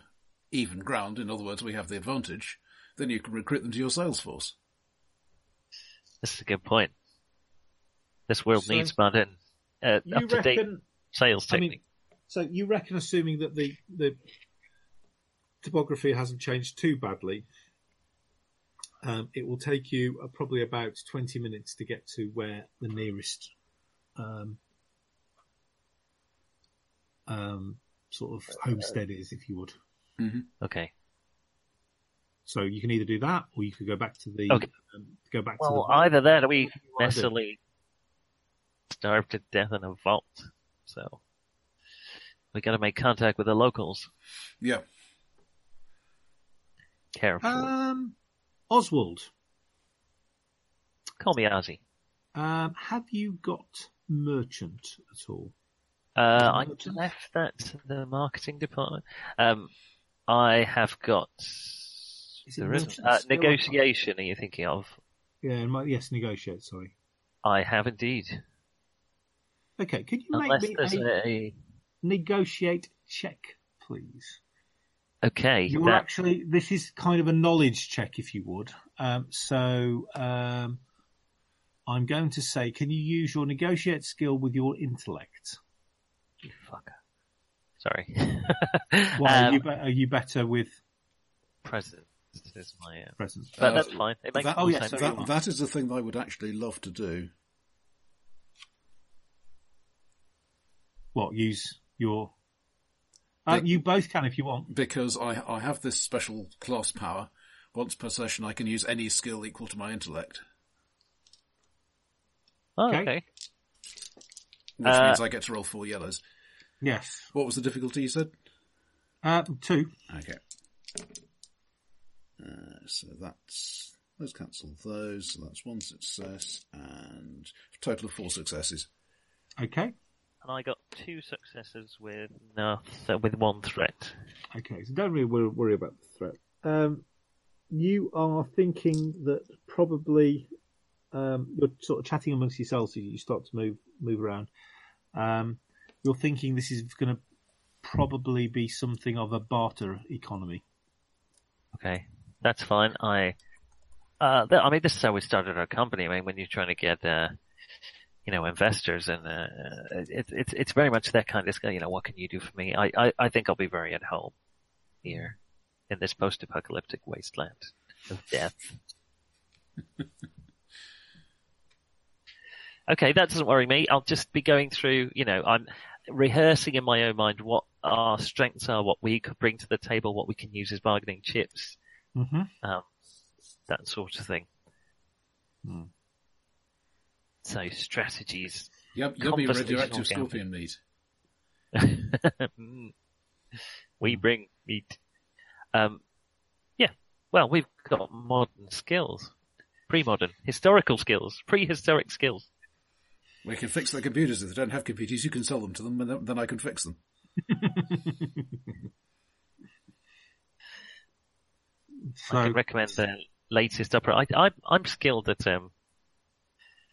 even ground, in other words, we have the advantage, then you can recruit them to your sales force. That's a good point. This world So- needs modern, uh, up to date reckon? sales I mean, technique. so you reckon, assuming that the the topography hasn't changed too badly, um, it will take you uh, probably about twenty minutes to get to where the nearest um, um, sort of homestead is, if you would. okay. So you can either do that, or you could go back to the Okay. um, go back Well, to the either that or we What do you wanna do? necessarily starve to death in a vault. So we got to make contact with the locals. Yeah. Careful. Um, Oswald. Call me Ozzy. Um, have you got merchant at all? Uh, I Merchant? left that to the marketing department. Um, I have got. Is it there isn't. merchant Uh, negotiation. Are you thinking of? Yeah, might- yes, negotiate. Sorry. I have indeed. Okay, could you Unless make me a, a. negotiate check, please? Okay. You're that- actually this is kind of a knowledge check, if you would. Um, so um, I'm going to say, can you use your negotiate skill with your intellect? You fucker. Sorry. [laughs] Why are, um, you be- are you better with present is my. Uh, presence? but Uh, that's fine. It makes That, Oh, yes, sense. so that, that is the thing I would actually love to do. What use your? Uh, Big- you both can if you want. Because I, I have this special class power. Once per session, I can use any skill equal to my intellect, Oh, Okay. okay. which Uh, means I get to roll four yellows. Yes. What was the difficulty you said? Uh, two. Okay. Uh, so that's let's cancel those. So that's one success and a total of four successes. Okay. And I got two successes with no, so with one threat. Okay, so don't really worry, worry about the threat. Um, you are thinking that probably um, you're sort of chatting amongst yourselves as you start to move move around. Um, you're thinking this is going to probably be something of a barter economy. Okay, that's fine. I, uh, th- I mean, this is how we started our company. I mean, when you're trying to get, uh, you know, investors and, uh, it's, it's, it's very much that kind of, you know, what can you do for me? I, I, I think I'll be very at home here in this post-apocalyptic wasteland of death. [laughs] okay, that doesn't worry me. I'll just be going through, you know, I'm rehearsing in my own mind what our strengths are, what we could bring to the table, what we can use as bargaining chips Mm-hmm. um, that sort of thing. Hmm. So strategies. Yep, yummy Conversational radioactive gambling. scorpion meat. [laughs] We bring meat. Um, yeah. Well, we've got modern skills, pre-modern, historical skills, prehistoric skills. We can fix their computers. If they don't have computers, you can sell them to them, and then- then I can fix them. [laughs] So, I can recommend the latest opera. I, I, I'm skilled at um,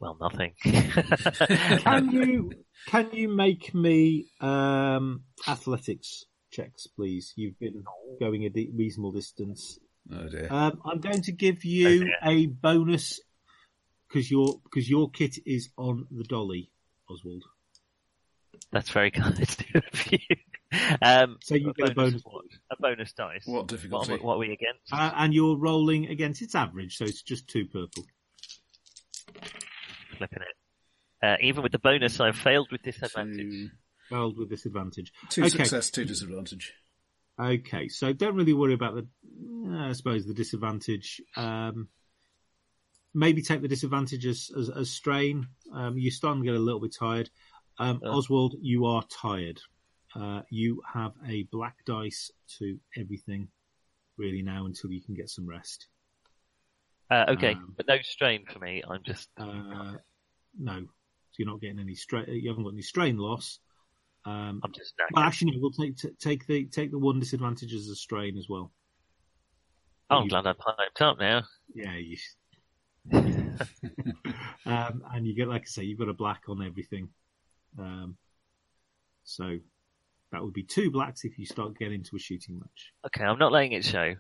well, nothing. [laughs] can you can you make me um, athletics checks, please? You've been going a de- reasonable distance. Oh dear. Um, I'm going to give you a bonus because your because your kit is on the dolly, Oswald. That's very kind of you. [laughs] Um, So you get a bonus? A bonus dice. What What, difficulty? what are we against? Uh, and you're rolling against its average, so it's just two purple. Flipping it. Uh, even with the bonus, I've failed with disadvantage. Two, Rolled with disadvantage. two Okay. success, two disadvantage. Okay, so don't really worry about the, uh, I suppose, the disadvantage. Um, maybe take the disadvantage as, as, as strain. Um, you're starting to get a little bit tired. Um, Oh. Oswald, you are tired. Uh, you have a black dice to everything, really, now until you can get some rest. Uh, okay, Um, but no strain for me. I'm just Uh, no, so you're not getting any strain. You haven't got any strain loss. Um, I'm just knackered. well, actually, no, we'll take t- take the take the one disadvantage as a strain as well. Oh, I'm you- glad I piped up now. Yeah, you. [laughs] um, and you get, like I say, you've got a black on everything. Um, so that would be two blacks if you start getting into a shooting match. Okay, I'm not letting it show.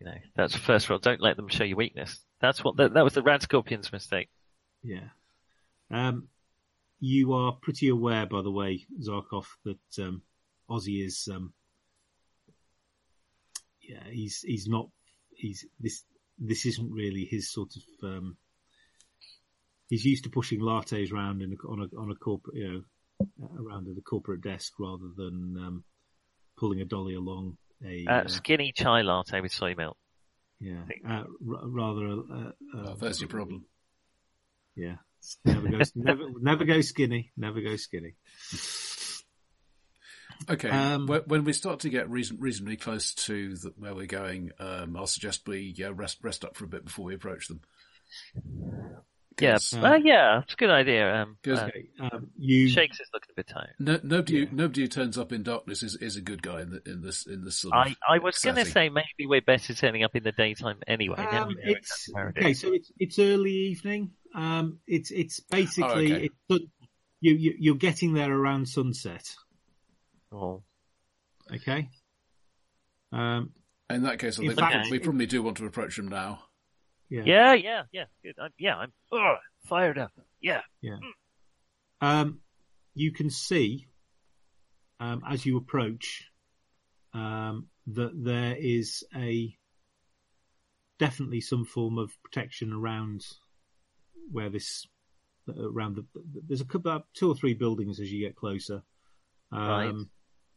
You know, that's the first rule. Don't let them show your weakness. That's what that, that was the Rad Scorpion's mistake. Yeah. Um, you are pretty aware, by the way, Zarkov, that um, Ozzy is. Um, yeah, he's he's not. He's this. This isn't really his sort of. Um, he's used to pushing lattes around in a, on a on a corporate, you know, around at a corporate desk rather than um, pulling a dolly along a. Uh, uh, skinny chai latte with soy milk. yeah, uh, r- rather. Uh, uh, Oh, there's your problem. Yeah, never go, never, never go skinny. Never go skinny. Okay, Um, when, when we start to get reason, reasonably close to the, where we're going, um, I'll suggest we uh, rest rest up for a bit before we approach them. Yeah, 'Cause uh, yeah, it's a good idea. Um, 'Cause- uh, um, you Shakes is looking a bit tired. no, nobody, Yeah. nobody who turns up in darkness is, is a good guy in, the, in this in this sort of. I, I was going to say maybe we're better turning up in the daytime anyway. Um, it's it okay. So it's it's early evening. Um, it's it's basically Oh, okay. it's, you, you you're getting there around sunset. Oh, Okay. Um, In that case, I think fact- we probably do want to approach him now. Yeah. yeah, yeah, yeah. Good. I'm, yeah, I'm ugh, fired up. Yeah. yeah. Um, you can see um, as you approach um, that there is a definitely some form of protection around where this around the there's a couple about two or three buildings as you get closer. Um, Right.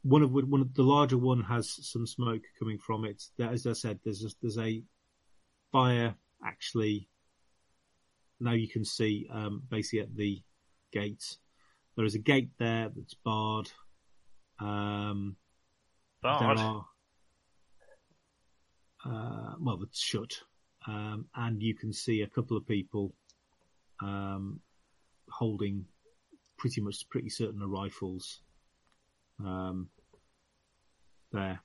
One of one of the larger one has some smoke coming from it. There- As I said, there's a, there's a fire actually. Now you can see um, basically at the gate. There is a gate there that's barred. Um, there are, uh, well, it's shut, um, and you can see a couple of people um, holding pretty much pretty certain are rifles um, there.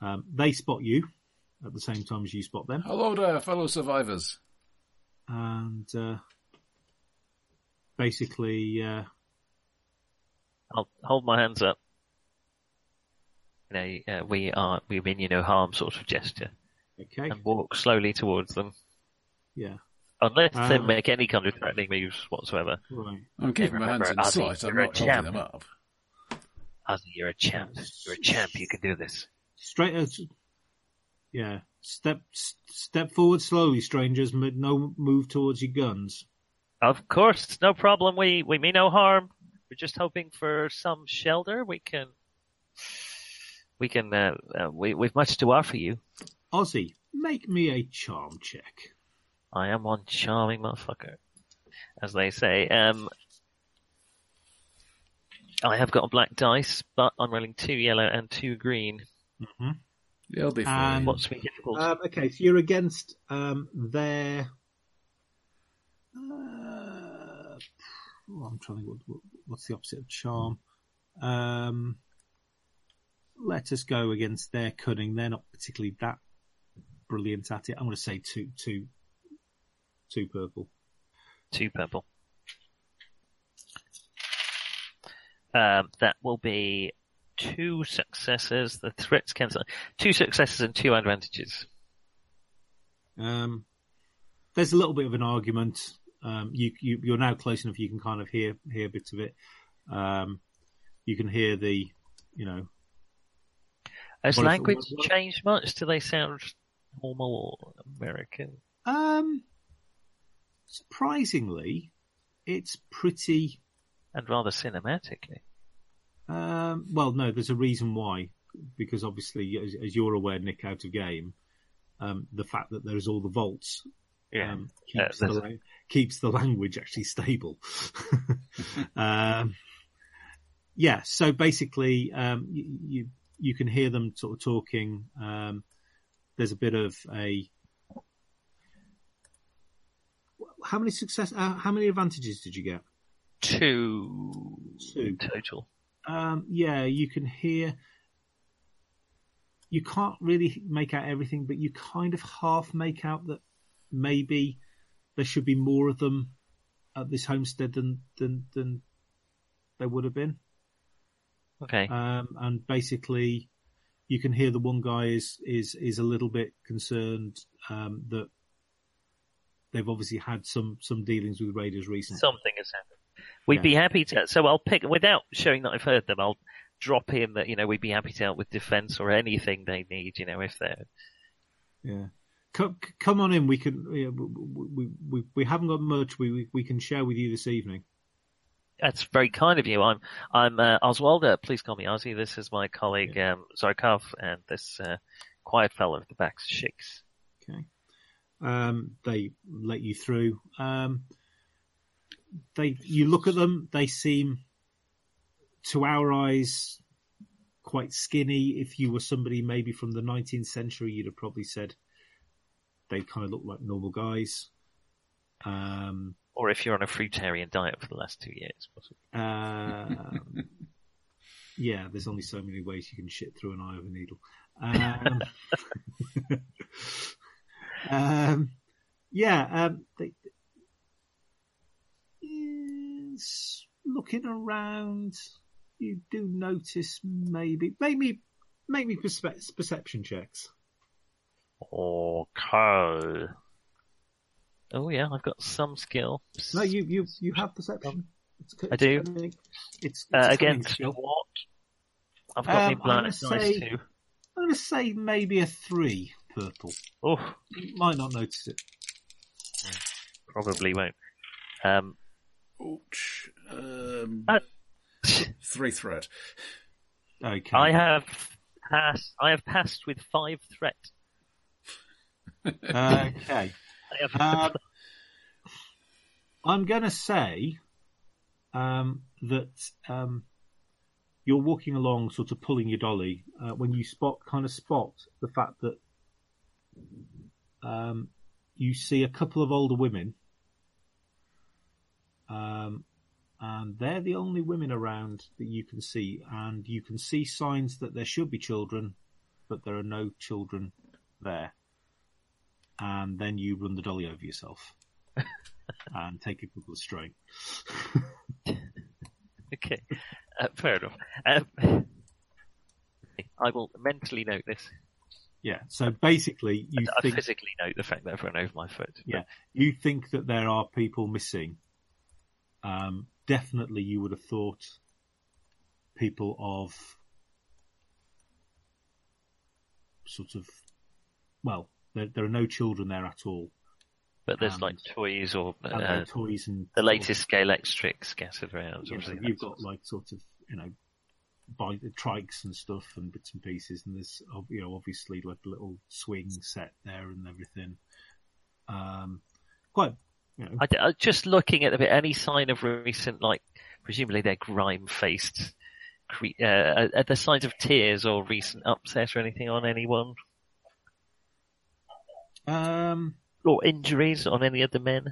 Um, they spot you at the same time as you spot them, Hello there, fellow survivors. and uh, basically, uh, I'll hold my hands up. You know, uh, we are we mean you no harm sort of gesture, okay, and walk slowly towards them, yeah, unless they Um, make any kind of threatening moves whatsoever. right. I'm keeping my hands in remember, Ozzy, sight. I'm you're a not holding champ. them up. Ozzy, you're a champ. You're a champ. You can do this. Straight as, yeah. Step step forward slowly, strangers. No move towards your guns. Of course, no problem. We we mean no harm. We're just hoping for some shelter. We can. We can. Uh, uh, we we've much to offer you. Ozzy, make me a charm check. I am one charming motherfucker, as they say. Um, I have got a black dice, but I'm rolling two yellow and two green. You'll be fine. And- What's me difficult? Um, okay, so you're against um, their. Uh, oh, I'm trying to think. What, what, what's the opposite of charm? Um, let us go against their cunning. They're not particularly that brilliant at it. I'm going to say two, two, two purple. two purple. Um, that will be two successes. The threats cancel. Two successes and two advantages. Um, there's a little bit of an argument. Um, you, you, you're now close enough. You can kind of hear hear bits of it. Um, you can hear the, you know, Has language changed much? Do they sound normal or American? um, surprisingly, it's pretty. And rather cinematically. Um, well, no, there's a reason why. Because obviously, as, as you're aware, Nick, out of game, um, the fact that there's all the vaults Yeah. um, keeps, the, keeps the language actually stable. [laughs] um, yeah, so basically, um, you, you you can hear them sort of talking. Um, there's a bit of a how many success? Uh, how many advantages did you get? Two, Two. total. Um, yeah, you can hear. You can't really make out everything, but you kind of half make out that maybe there should be more of them at this homestead than than than there would have been. Okay. Um, and basically, you can hear the one guy is is is a little bit concerned um, that they've obviously had some some dealings with raiders recently. Something has happened. We'd Yeah. be happy to. So I'll pick without showing that I've heard them. I'll drop in that you know we'd be happy to help with defence or anything they need. You know if they're Yeah. Come, come on in. We can. Yeah, we, we, we, we haven't got much. We, we can share with you this evening. That's very kind of you. I'm I'm uh, Oswaldo. Please call me Ozzy. This is my colleague um, Zarkov, and this uh, quiet fellow at the back, Shakes. Okay. Um, they let you through. Um, they you look at them. They seem, to our eyes, quite skinny. If you were somebody maybe from the 19th century, you'd have probably said they kind of look like normal guys. Um, Or if you're on a fruitarian diet for the last two years, possibly. um, yeah, there's only so many ways you can shit through an eye of a needle. Um, [laughs] um, yeah, um, they, looking around, you do notice maybe, maybe, maybe perspe- perception checks. Okay. Oh yeah, I've got some skill. No, you you you have perception. It's, I do. It's, cunning. it's, uh, it's a against skill. what? I've got Um, I'm blind gonna too. I'm going to say maybe a three purple. Oh, You might not notice it. probably won't. Um, Ouch. Um, Uh, three threat. Okay. I have passed. I have passed with five threat. Okay. I have Um, I'm going to say um, that um, you're walking along, sort of pulling your dolly, uh, when you spot, kind of spot the fact that um, you see a couple of older women, um, and they're the only women around that you can see, and you can see signs that there should be children, but there are no children there and then you run the dolly over yourself [laughs] and take a couple of strain. [laughs] okay, uh, fair enough. Um, I will mentally note this. Yeah. So basically, you I think physically note the fact that I've run over my foot. Yeah. you think that there are people missing. Um, definitely, you would have thought people of sort of well, there, there are no children there at all. But there's And- like toys or uh, toys and the latest scale X-Trix scattered around. You know, you've got like sort of you know by the trikes and stuff and bits and pieces and there's you know obviously like a little swing set there and everything um quite you know I, just looking at a bit, any sign of recent, like, presumably they're grime-faced, uh, are, are there signs of tears or recent upset or anything on anyone? um Or injuries on any of the men?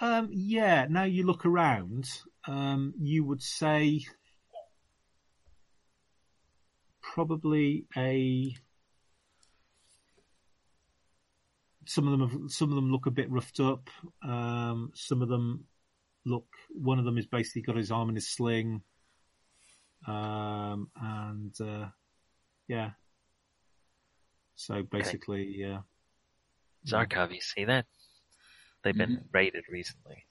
um yeah now you look around um you would say probably a some of them have, some of them look a bit roughed up um some of them look one of them has basically got his arm in a sling um and uh yeah so basically uh Zarkov, you see that? They've been Mm-hmm. raided recently.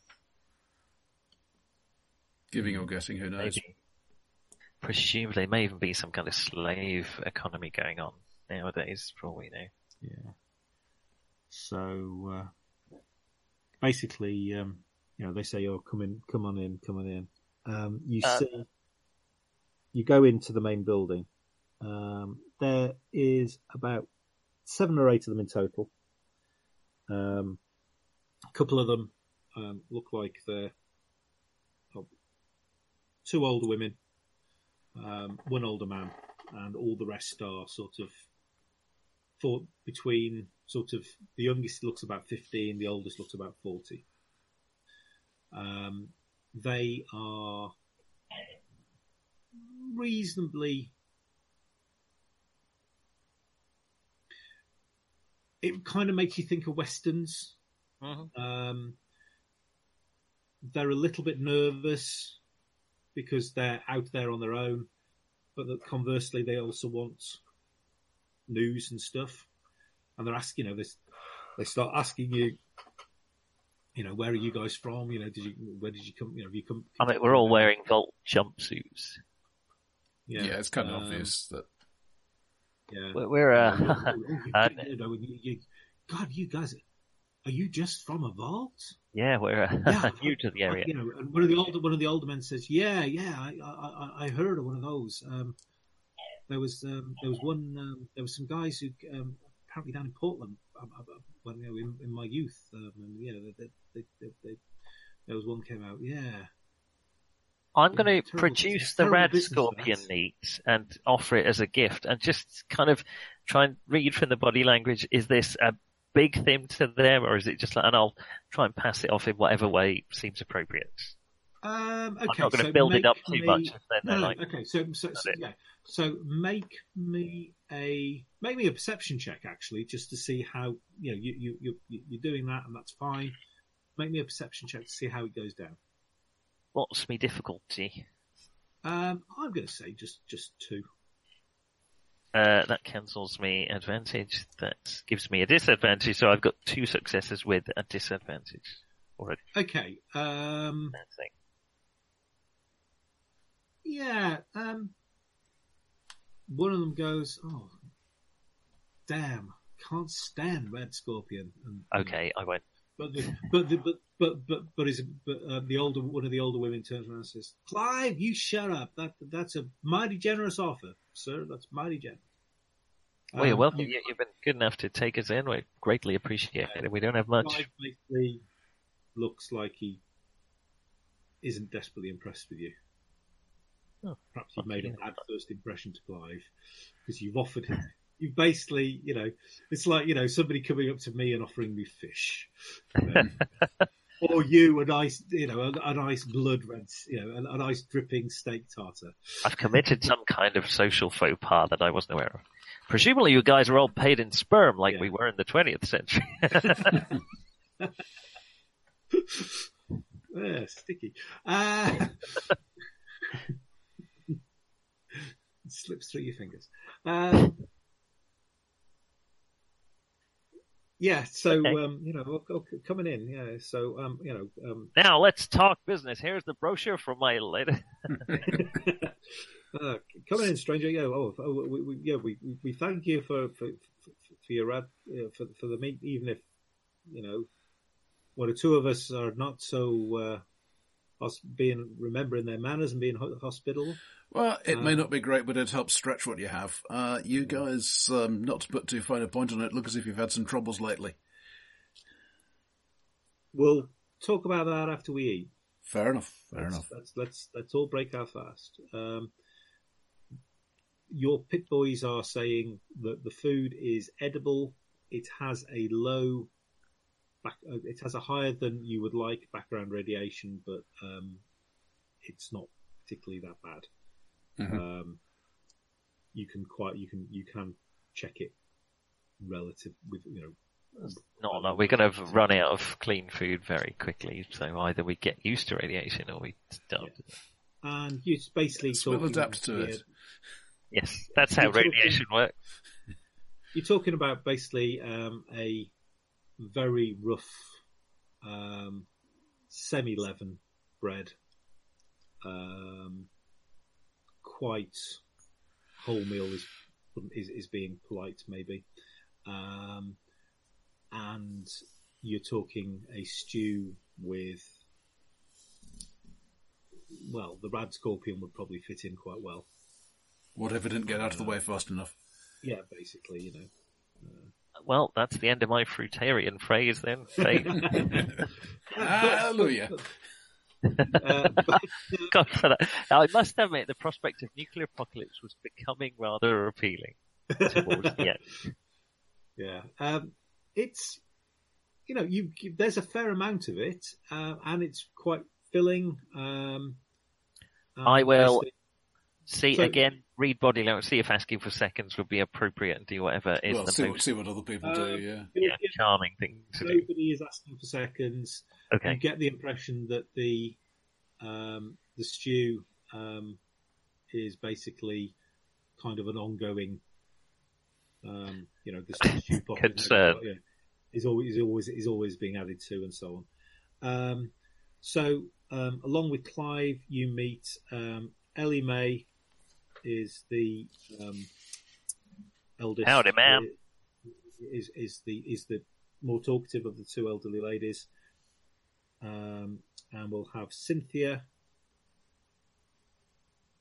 Giving or getting, who knows? Maybe. Presumably, may even be some kind of slave economy going on nowadays, for all we know. Yeah. So uh, basically, um, you know, they say, "Oh, come in, come on in, come on in." Um, you Uh, see, you go into the main building. Um, there is about seven or eight of them in total. Um, a couple of them um, look like they're oh, two older women, um, one older man, and all the rest are sort of for between sort of the youngest looks about 15, the oldest looks about 40. Um, they are reasonably. It kind of makes you think of westerns. Um, they're a little bit nervous because they're out there on their own, but that conversely, they also want news and stuff. And they're asking, you know, this, they start asking you, you know, where are you guys from? You know, did you, where did you come? You know, have you come? I mean, we're all wearing Vault jumpsuits. Yeah, it's kind of um, obvious that Yeah. We're, we're uh, you- uh, [laughs] you know, you- you- God, you guys, are you just from a vault? yeah, we're uh, Yeah, [laughs] new to the area. You know, and one of the older one of the older men says, "Yeah, yeah, I I, I- I heard of one of those. Um, there was um, there was one um, there was some guys who um, apparently down in Portland um, uh, when you know in, in my youth, um, and you know they, they, they, they, there was one came out. Yeah, I'm Yeah, going to produce the Rad Scorpion meat and offer it as a gift and just kind of try and read from the body language. Is this a big theme to them, or is it just like, and I'll try and pass it off in whatever way seems appropriate? Um, okay, I'm not going to so build it up too me- much. If they're, No, they're no, like, okay, so, so, so yeah, so make me a make me a perception check actually, just to see how you know you you you you- you're doing that, and that's fine. Make me a perception check to see how it goes down. what's me difficulty? Um, I'm going to say just just two. Uh, that cancels me advantage. That gives me a disadvantage. So I've got two successes with a disadvantage already. Okay. Um, yeah. Um, one of them goes, "Oh, damn, can't stand Rad Scorpion." And, Okay, I won't. But the, but the, but but but but is but uh, the older one of the older women turns around and says, "Clive, you shut up. That that's a mighty generous offer, sir. That's mighty generous." Well, you're Um, welcome. you- you've been good enough to take us in. We greatly appreciate it. We don't have much. Clive basically looks like he isn't desperately impressed with you. Oh, Perhaps you've made a yeah. bad first impression to Clive because you've offered him. You've basically, you know, it's like you know somebody coming up to me and offering me fish, know. [laughs] or you a nice, you know, a, a nice blood red, you know, a, a nice dripping steak tartar. I've committed some kind of social faux pas that I wasn't aware of. Presumably, you guys are all paid in sperm like Yeah. we were in the 20th century. [laughs] [laughs] Yeah, sticky. Uh, it slips through your fingers. Um, yeah, so Okay. um, you know, oh, coming in, yeah. So um, you know, um, now let's talk business. Here's the brochure from my later. [laughs] uh, coming in, stranger. Yeah, oh, oh we, we, yeah, we, we- thank you for for for, your ad, uh, for for the meet, even if you know one or two of us are not so uh, being remembering their manners and being hospitable. Well, it may Um, not be great, but it helps stretch what you have. Uh, you guys, um, not to put too fine a point on it, look as if you've had some troubles lately. We'll talk about that after we eat. Fair enough. Fair let's, enough. Let's, let's let's all break our fast. Um, your Pip-Boys are saying that the food is edible. It has a low, back, uh, it has a higher than you would like background radiation, but um, it's not particularly that bad. Mhm. Um, you can quite you can you can check it relative with you know Not like we're going to run out of clean food very quickly. So either we get used to radiation or we don't. and it's basically Yes, we'll adapt to here- it. Yes, that's how You're talking- radiation works. You're talking about basically um, a very rough um, semi-leaven bread, um, quite wholemeal is, is is being polite maybe, um, and you're talking a stew with. Well, the rad scorpion would probably fit in quite well. Whatever didn't get out of the way fast enough. Yeah, basically, you know. Well, that's the end of my fruitarian phrase then. [laughs] Hallelujah. [laughs] Uh, but, God for that. Now, I must admit, the prospect of nuclear apocalypse was becoming rather appealing towards the end. [laughs] Yeah, um, it's you know you, you there's a fair amount of it, uh, and it's quite filling. Um, and I will- basically- See So- again, read body language. See if asking for seconds would be appropriate and do whatever is Well, the see what, most see what other people do, Um, yeah. yeah, charming thing to do. Nobody is asking for seconds. Okay, You get the impression that the um, the stew um, is basically kind of an ongoing, um, you know, the stew [laughs] pot Concern. yeah, is always is always is always being added to and so on. Um, so um, along with Clive, you meet um, Ellie May, is the um, eldest. Howdy, ma'am. Is is the is the more talkative of the two elderly ladies. Um, and we'll have Cynthia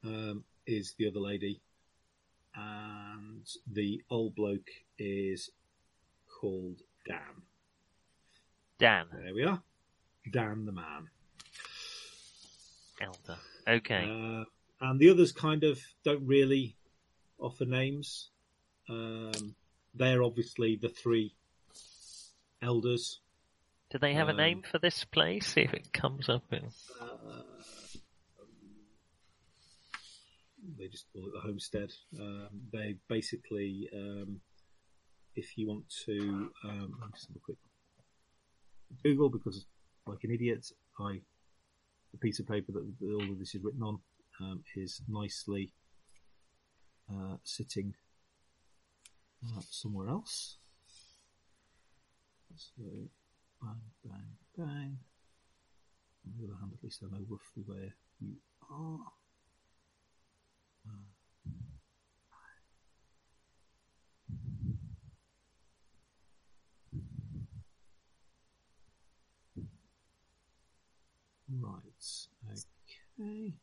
um, is the other lady, and the old bloke is called Dan. Dan, There we are, Dan the man. elder. Okay. Uh, and the others kind of don't really offer names. Um, they're obviously the three elders. Do they have a Um, name for this place? See if it comes up in. They just call it the homestead. Um, they basically, um, if you want to, um, let me just have a quick Google because, like an idiot, I the piece of paper that all of this is written on um, is nicely uh, sitting uh, somewhere else. So, bang, bang, bang. On the other hand, at least I know roughly where you are. Right. Okay.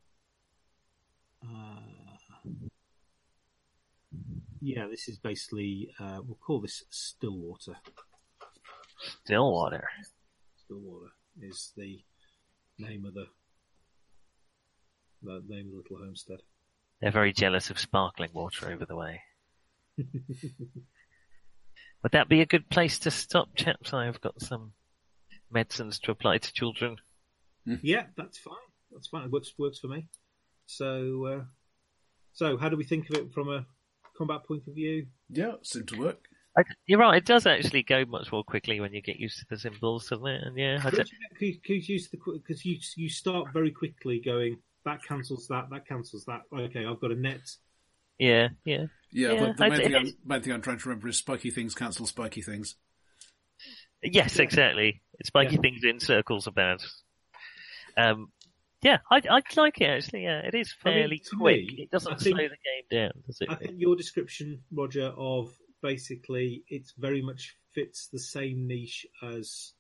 Uh, yeah, this is basically uh, we'll call this Stillwater. Stillwater. Stillwater is the name of the the name of the little homestead. They're very jealous of sparkling water over the way. [laughs] Would that be a good place to stop, chaps? I've got some medicines to apply to children. Yeah, that's fine. That's fine. It works works for me. So, uh, so how do we think of it from a combat point of view? Yeah, it seemed to work. I, you're right. It does actually go much more quickly when you get used to the symbols, doesn't it? And yeah, I don't, Because you, because you you start very quickly going that cancels that, that cancels that. Okay, I've got a net. yeah, yeah. Yeah, Yeah, but the I- main thing, it I'm, main thing I'm trying to remember is spiky things cancel spiky things. Yes, exactly. Spiky Yeah. things in circles about. Um, yeah, I, I like it actually. Yeah, it is I mean, fairly quick. me, it doesn't I think- slow the game down, does it? I think your description, Roger, of basically it's very much fits the same niche as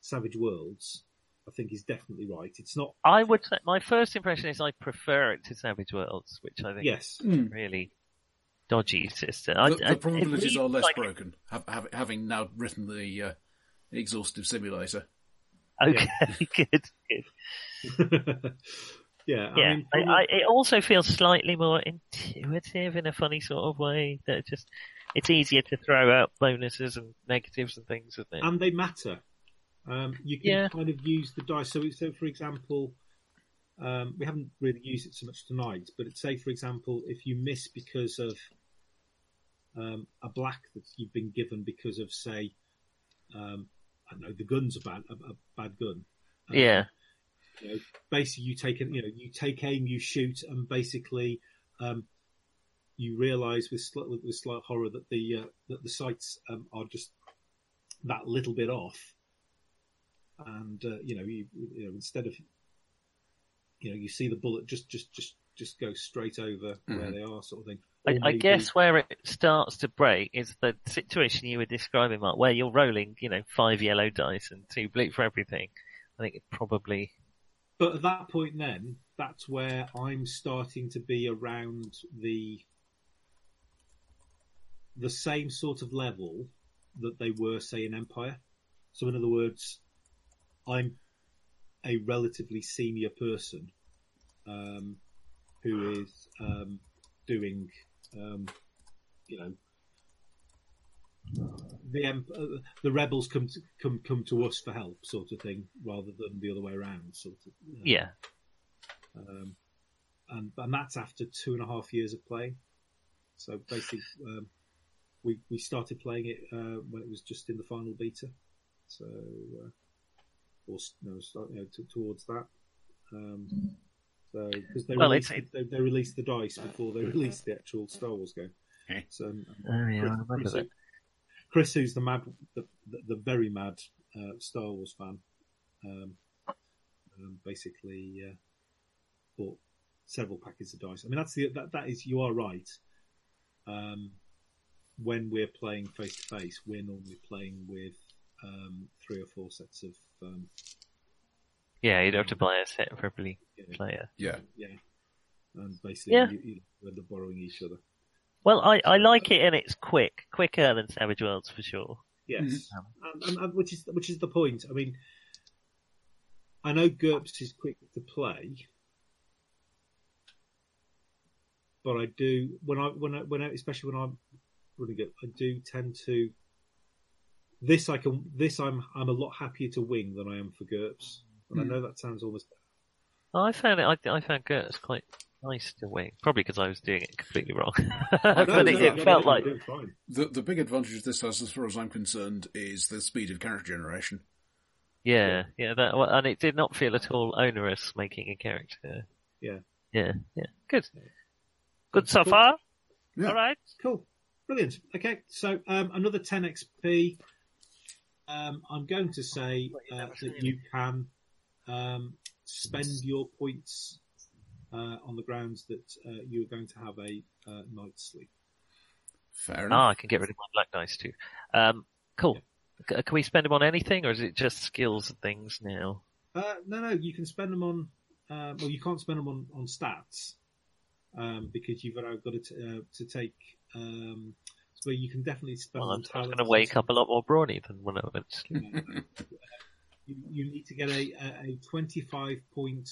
Savage Worlds. I think is definitely right. It's not. I would say my first impression is I prefer it to Savage Worlds, which I think Yes. is a really dodgy system. I, The, I- the probabilities are less like- broken, have, have, having now written the uh, exhaustive simulator. Okay, [laughs] good, good. yeah. [laughs] Yeah, I mean, I, I, it also feels slightly more intuitive in a funny sort of way. That just it's easier to throw out bonuses and negatives and things, isn't it? and they matter. Um, you can Yeah. kind of use the dice. So, so for example, um, we haven't really used it so much tonight, but say, for example, if you miss because of um, a black that you've been given because of, say, um, I don't know, the gun's a bad, a, a bad gun. Um, yeah, you know, basically you take it, you know, you take aim, you shoot, and basically, um, you realise with, sli- with, with slight horror that the uh, that the sights um, are just that little bit off, and uh, you know, you, you know, instead of you know, you see the bullet just just just just go straight over where they are, sort of thing. I, I guess where it starts to break is the situation you were describing, Mark, where you're rolling, you know, five yellow dice and two blue for everything. I think it probably But at that point, then that's where I'm starting to be around the the same sort of level that they were, say, in Empire. So, in other words, I'm a relatively senior person um, who is um, doing, um, you know. The uh, the rebels come to, come come to us for help, sort of thing, rather than the other way around, sort of. you know. yeah. Um, and, and that's after two and a half years of playing. So basically, um, we we started playing it uh, when it was just in the final beta. So, uh, or no, start, you know, t- towards that. Um, so because they, Well, released, it's- they, they released the dice before they released the actual Star Wars game. Okay. So um, Oh, yeah, I Chris, remember Chris, that. Chris, who's the mad, the, the, the very mad uh, Star Wars fan, um, um, basically uh, bought several packets of dice. I mean, that's the that, that is you are right. Um, when we're playing face to face, we're normally playing with um, three or four sets of um, Yeah, you'd have to um, buy a set for every you player. Yeah. yeah, and basically Yeah. you, you end up borrowing each other. Well, I, I uh, like it and it's quick. Quicker than Savage Worlds for sure. Yes, mm-hmm. um, and, and, and which is which is the point. I mean, I know GURPS is quick to play, but I do when I when I when I, especially when I'm running it, I do tend to this I can this I'm I'm a lot happier to wing than I am for GURPS, and I Hmm. know that sounds almost I found it. I, I found GURPS quite nice to wing, probably because I was doing it completely wrong. [laughs] No, but no, it, no, it no, felt no, like you're doing fine. The the big advantage this has, as far as I'm concerned, is the speed of character generation. yeah, yeah. That and it did not feel at all onerous making a character. Yeah. yeah, yeah. Good, good so Cool. far. Yeah. All right. Cool. Brilliant. Okay, so um, another 10 XP. Um, I'm going to say uh, that you can um, spend your points uh, on the grounds that uh, you're going to have a uh, night's sleep. Fair enough. Ah, enough. I can get rid of my black dice too. Um, cool. C- Can we spend them on anything, or is it just skills and things now? Uh, no, no, you can spend them on. Uh, well, you can't spend them on, on stats um, because you've got to, t- uh, to take. Um, so you can definitely spend Well, them I'm, on I'm going to wake up a lot more brawny than when I went. To sleep. you, you need to get a, a, a 25 point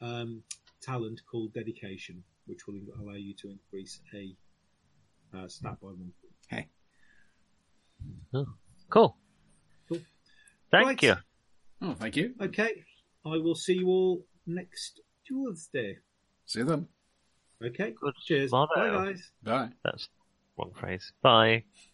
um, talent called dedication, which will allow you to increase a uh, stat by one. point. Oh, cool. Cool. Thank Right. you. Oh, thank you. Okay, I will see you all next Tuesday. See you then. Okay, Good cheers. motto. Bye, guys. Bye. That's wrong phrase. Bye.